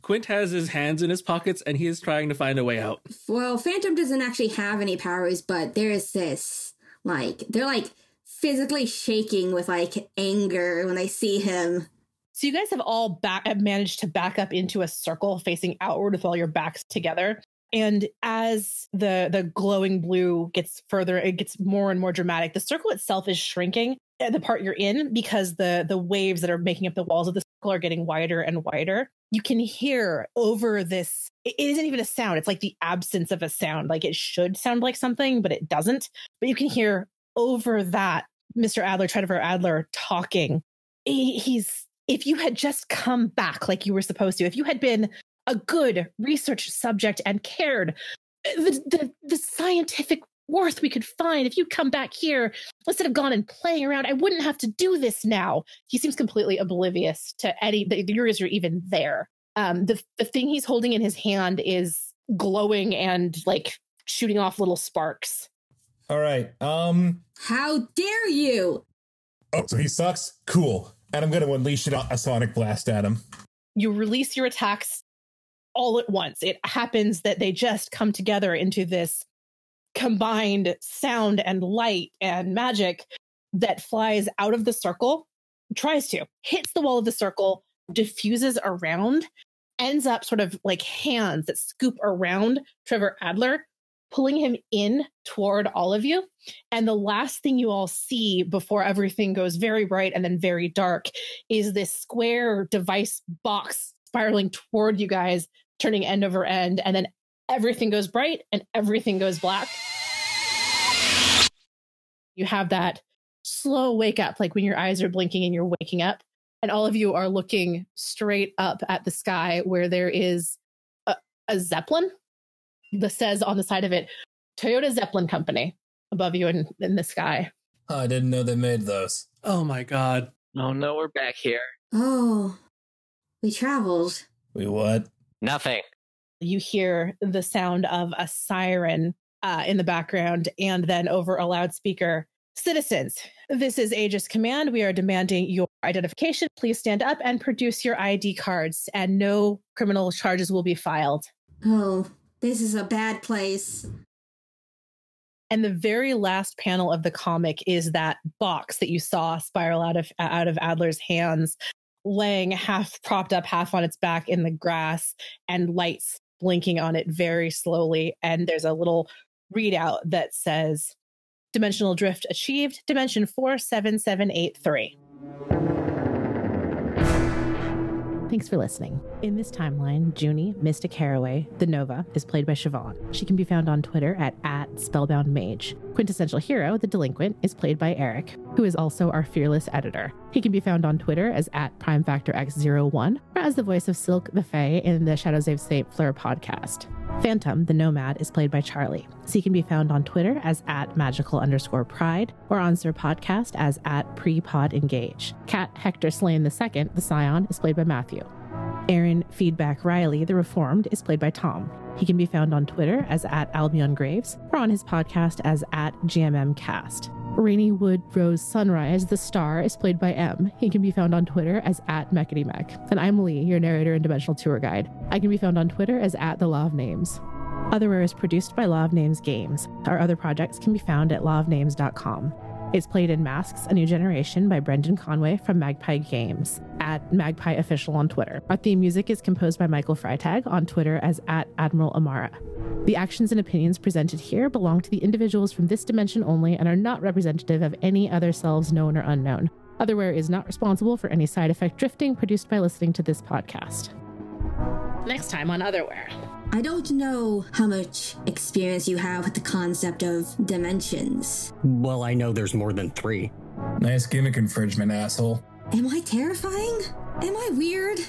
Quint has his hands in his pockets and he is trying to find a way out. Well, Phantom doesn't actually have any powers, but there's this, like, they're like physically shaking with like anger when they see him. So you guys have all back have managed to back up into a circle facing outward with all your backs together. And as the the glowing blue gets further, it gets more and more dramatic. The circle itself is shrinking the part you're in because the the waves that are making up the walls of the circle are getting wider and wider. You can hear over this. It it isn't even a sound. It's like the absence of a sound. Like it should sound like something, but it doesn't. But you can hear over that Mr. Adler, Trevor Adler, talking. He- he's if you had just come back like you were supposed to, if you had been a good research subject and cared, the, the, the scientific worth we could find, if you'd come back here instead of gone and playing around, I wouldn't have to do this now. He seems completely oblivious to any that you guys are even there. Um, the the thing he's holding in his hand is glowing and like shooting off little sparks. All right. Um How dare you? Oh, so he sucks? Cool. And I'm gonna unleash it a sonic blast at him. you release your attacks all at once. It happens that they just come together into this combined sound and light and magic that flies out of the circle, tries to, hits the wall of the circle, diffuses around, ends up sort of like hands that scoop around Trevor Adler, pulling him in toward all of you. And the last thing you all see before everything goes very bright and then very dark is this square device box spiraling toward you guys, turning end over end, and then everything goes bright and everything goes black. You have that slow wake up, like when your eyes are blinking and you're waking up. And all of you are looking straight up at the sky where there is a, a Zeppelin that says on the side of it, Toyota Zeppelin Company above you in, in the sky. Oh, I didn't know they made those. Oh my god. Oh no, we're back here. Oh, we traveled. We what? Nothing. You hear the sound of a siren uh, in the background, and then over a loudspeaker, Citizens, this is Aegis Command. We are demanding your identification. Please stand up and produce your ID cards, and no criminal charges will be filed. Oh, this is a bad place. And the very last panel of the comic is that box that you saw spiral out of out of Adler's hands, laying half propped up, half on its back in the grass, and lights blinking on it very slowly. And there's a little readout that says Dimensional drift achieved, dimension 47783. Thanks for listening. In this timeline, Junie, Mystic Haraway, the Nova, is played by Siobhan. She can be found on Twitter at, at Spellbound Mage. Quintessential Hero, the Delinquent, is played by Eric, who is also our fearless editor. He can be found on Twitter as at PrimeFactorX01 or as the voice of Silk the Fae in the Shadows of St. Fleur podcast. Phantom, the Nomad, is played by Charlie. So he can be found on Twitter as at magical underscore pride or on Sir Podcast as at prepod engage. Kat Hector Slane II, the Scion, is played by Matthew. Aaron Feedback Riley, the Reformed, is played by Tom. He can be found on Twitter as at Albion Graves or on his podcast as at GMMcast. Rainy Wood Rose Sunrise, the star, is played by M. He can be found on Twitter as at Mechany Mech. And I'm Lee, your narrator and dimensional tour guide. I can be found on Twitter as at The Law of Names. Otherware is produced by Law of Names Games. Our other projects can be found at lawofnames.com. It's played in Masks, A New Generation by Brendan Conway from Magpie Games at Magpie Official on Twitter. Our theme music is composed by Michael Freitag on Twitter as at Admiral Amara. The actions and opinions presented here belong to the individuals from this dimension only and are not representative of any other selves known or unknown. Otherware is not responsible for any side effect drifting produced by listening to this podcast. Next time on Otherware. I don't know how much experience you have with the concept of dimensions. Well, I know there's more than three. Nice gimmick infringement, asshole. Am I terrifying? Am I weird?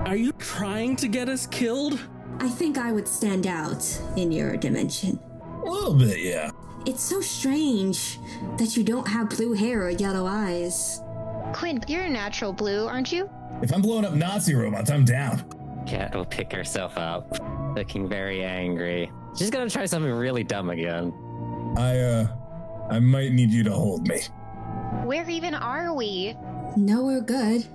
Are you trying to get us killed? I think I would stand out in your dimension. A little bit, yeah. It's so strange that you don't have blue hair or yellow eyes. Quinn, you're a natural blue, aren't you? If I'm blowing up Nazi robots, I'm down. Cat will pick herself up, looking very angry. She's gonna try something really dumb again. I, uh, I might need you to hold me. Where even are we? Nowhere good.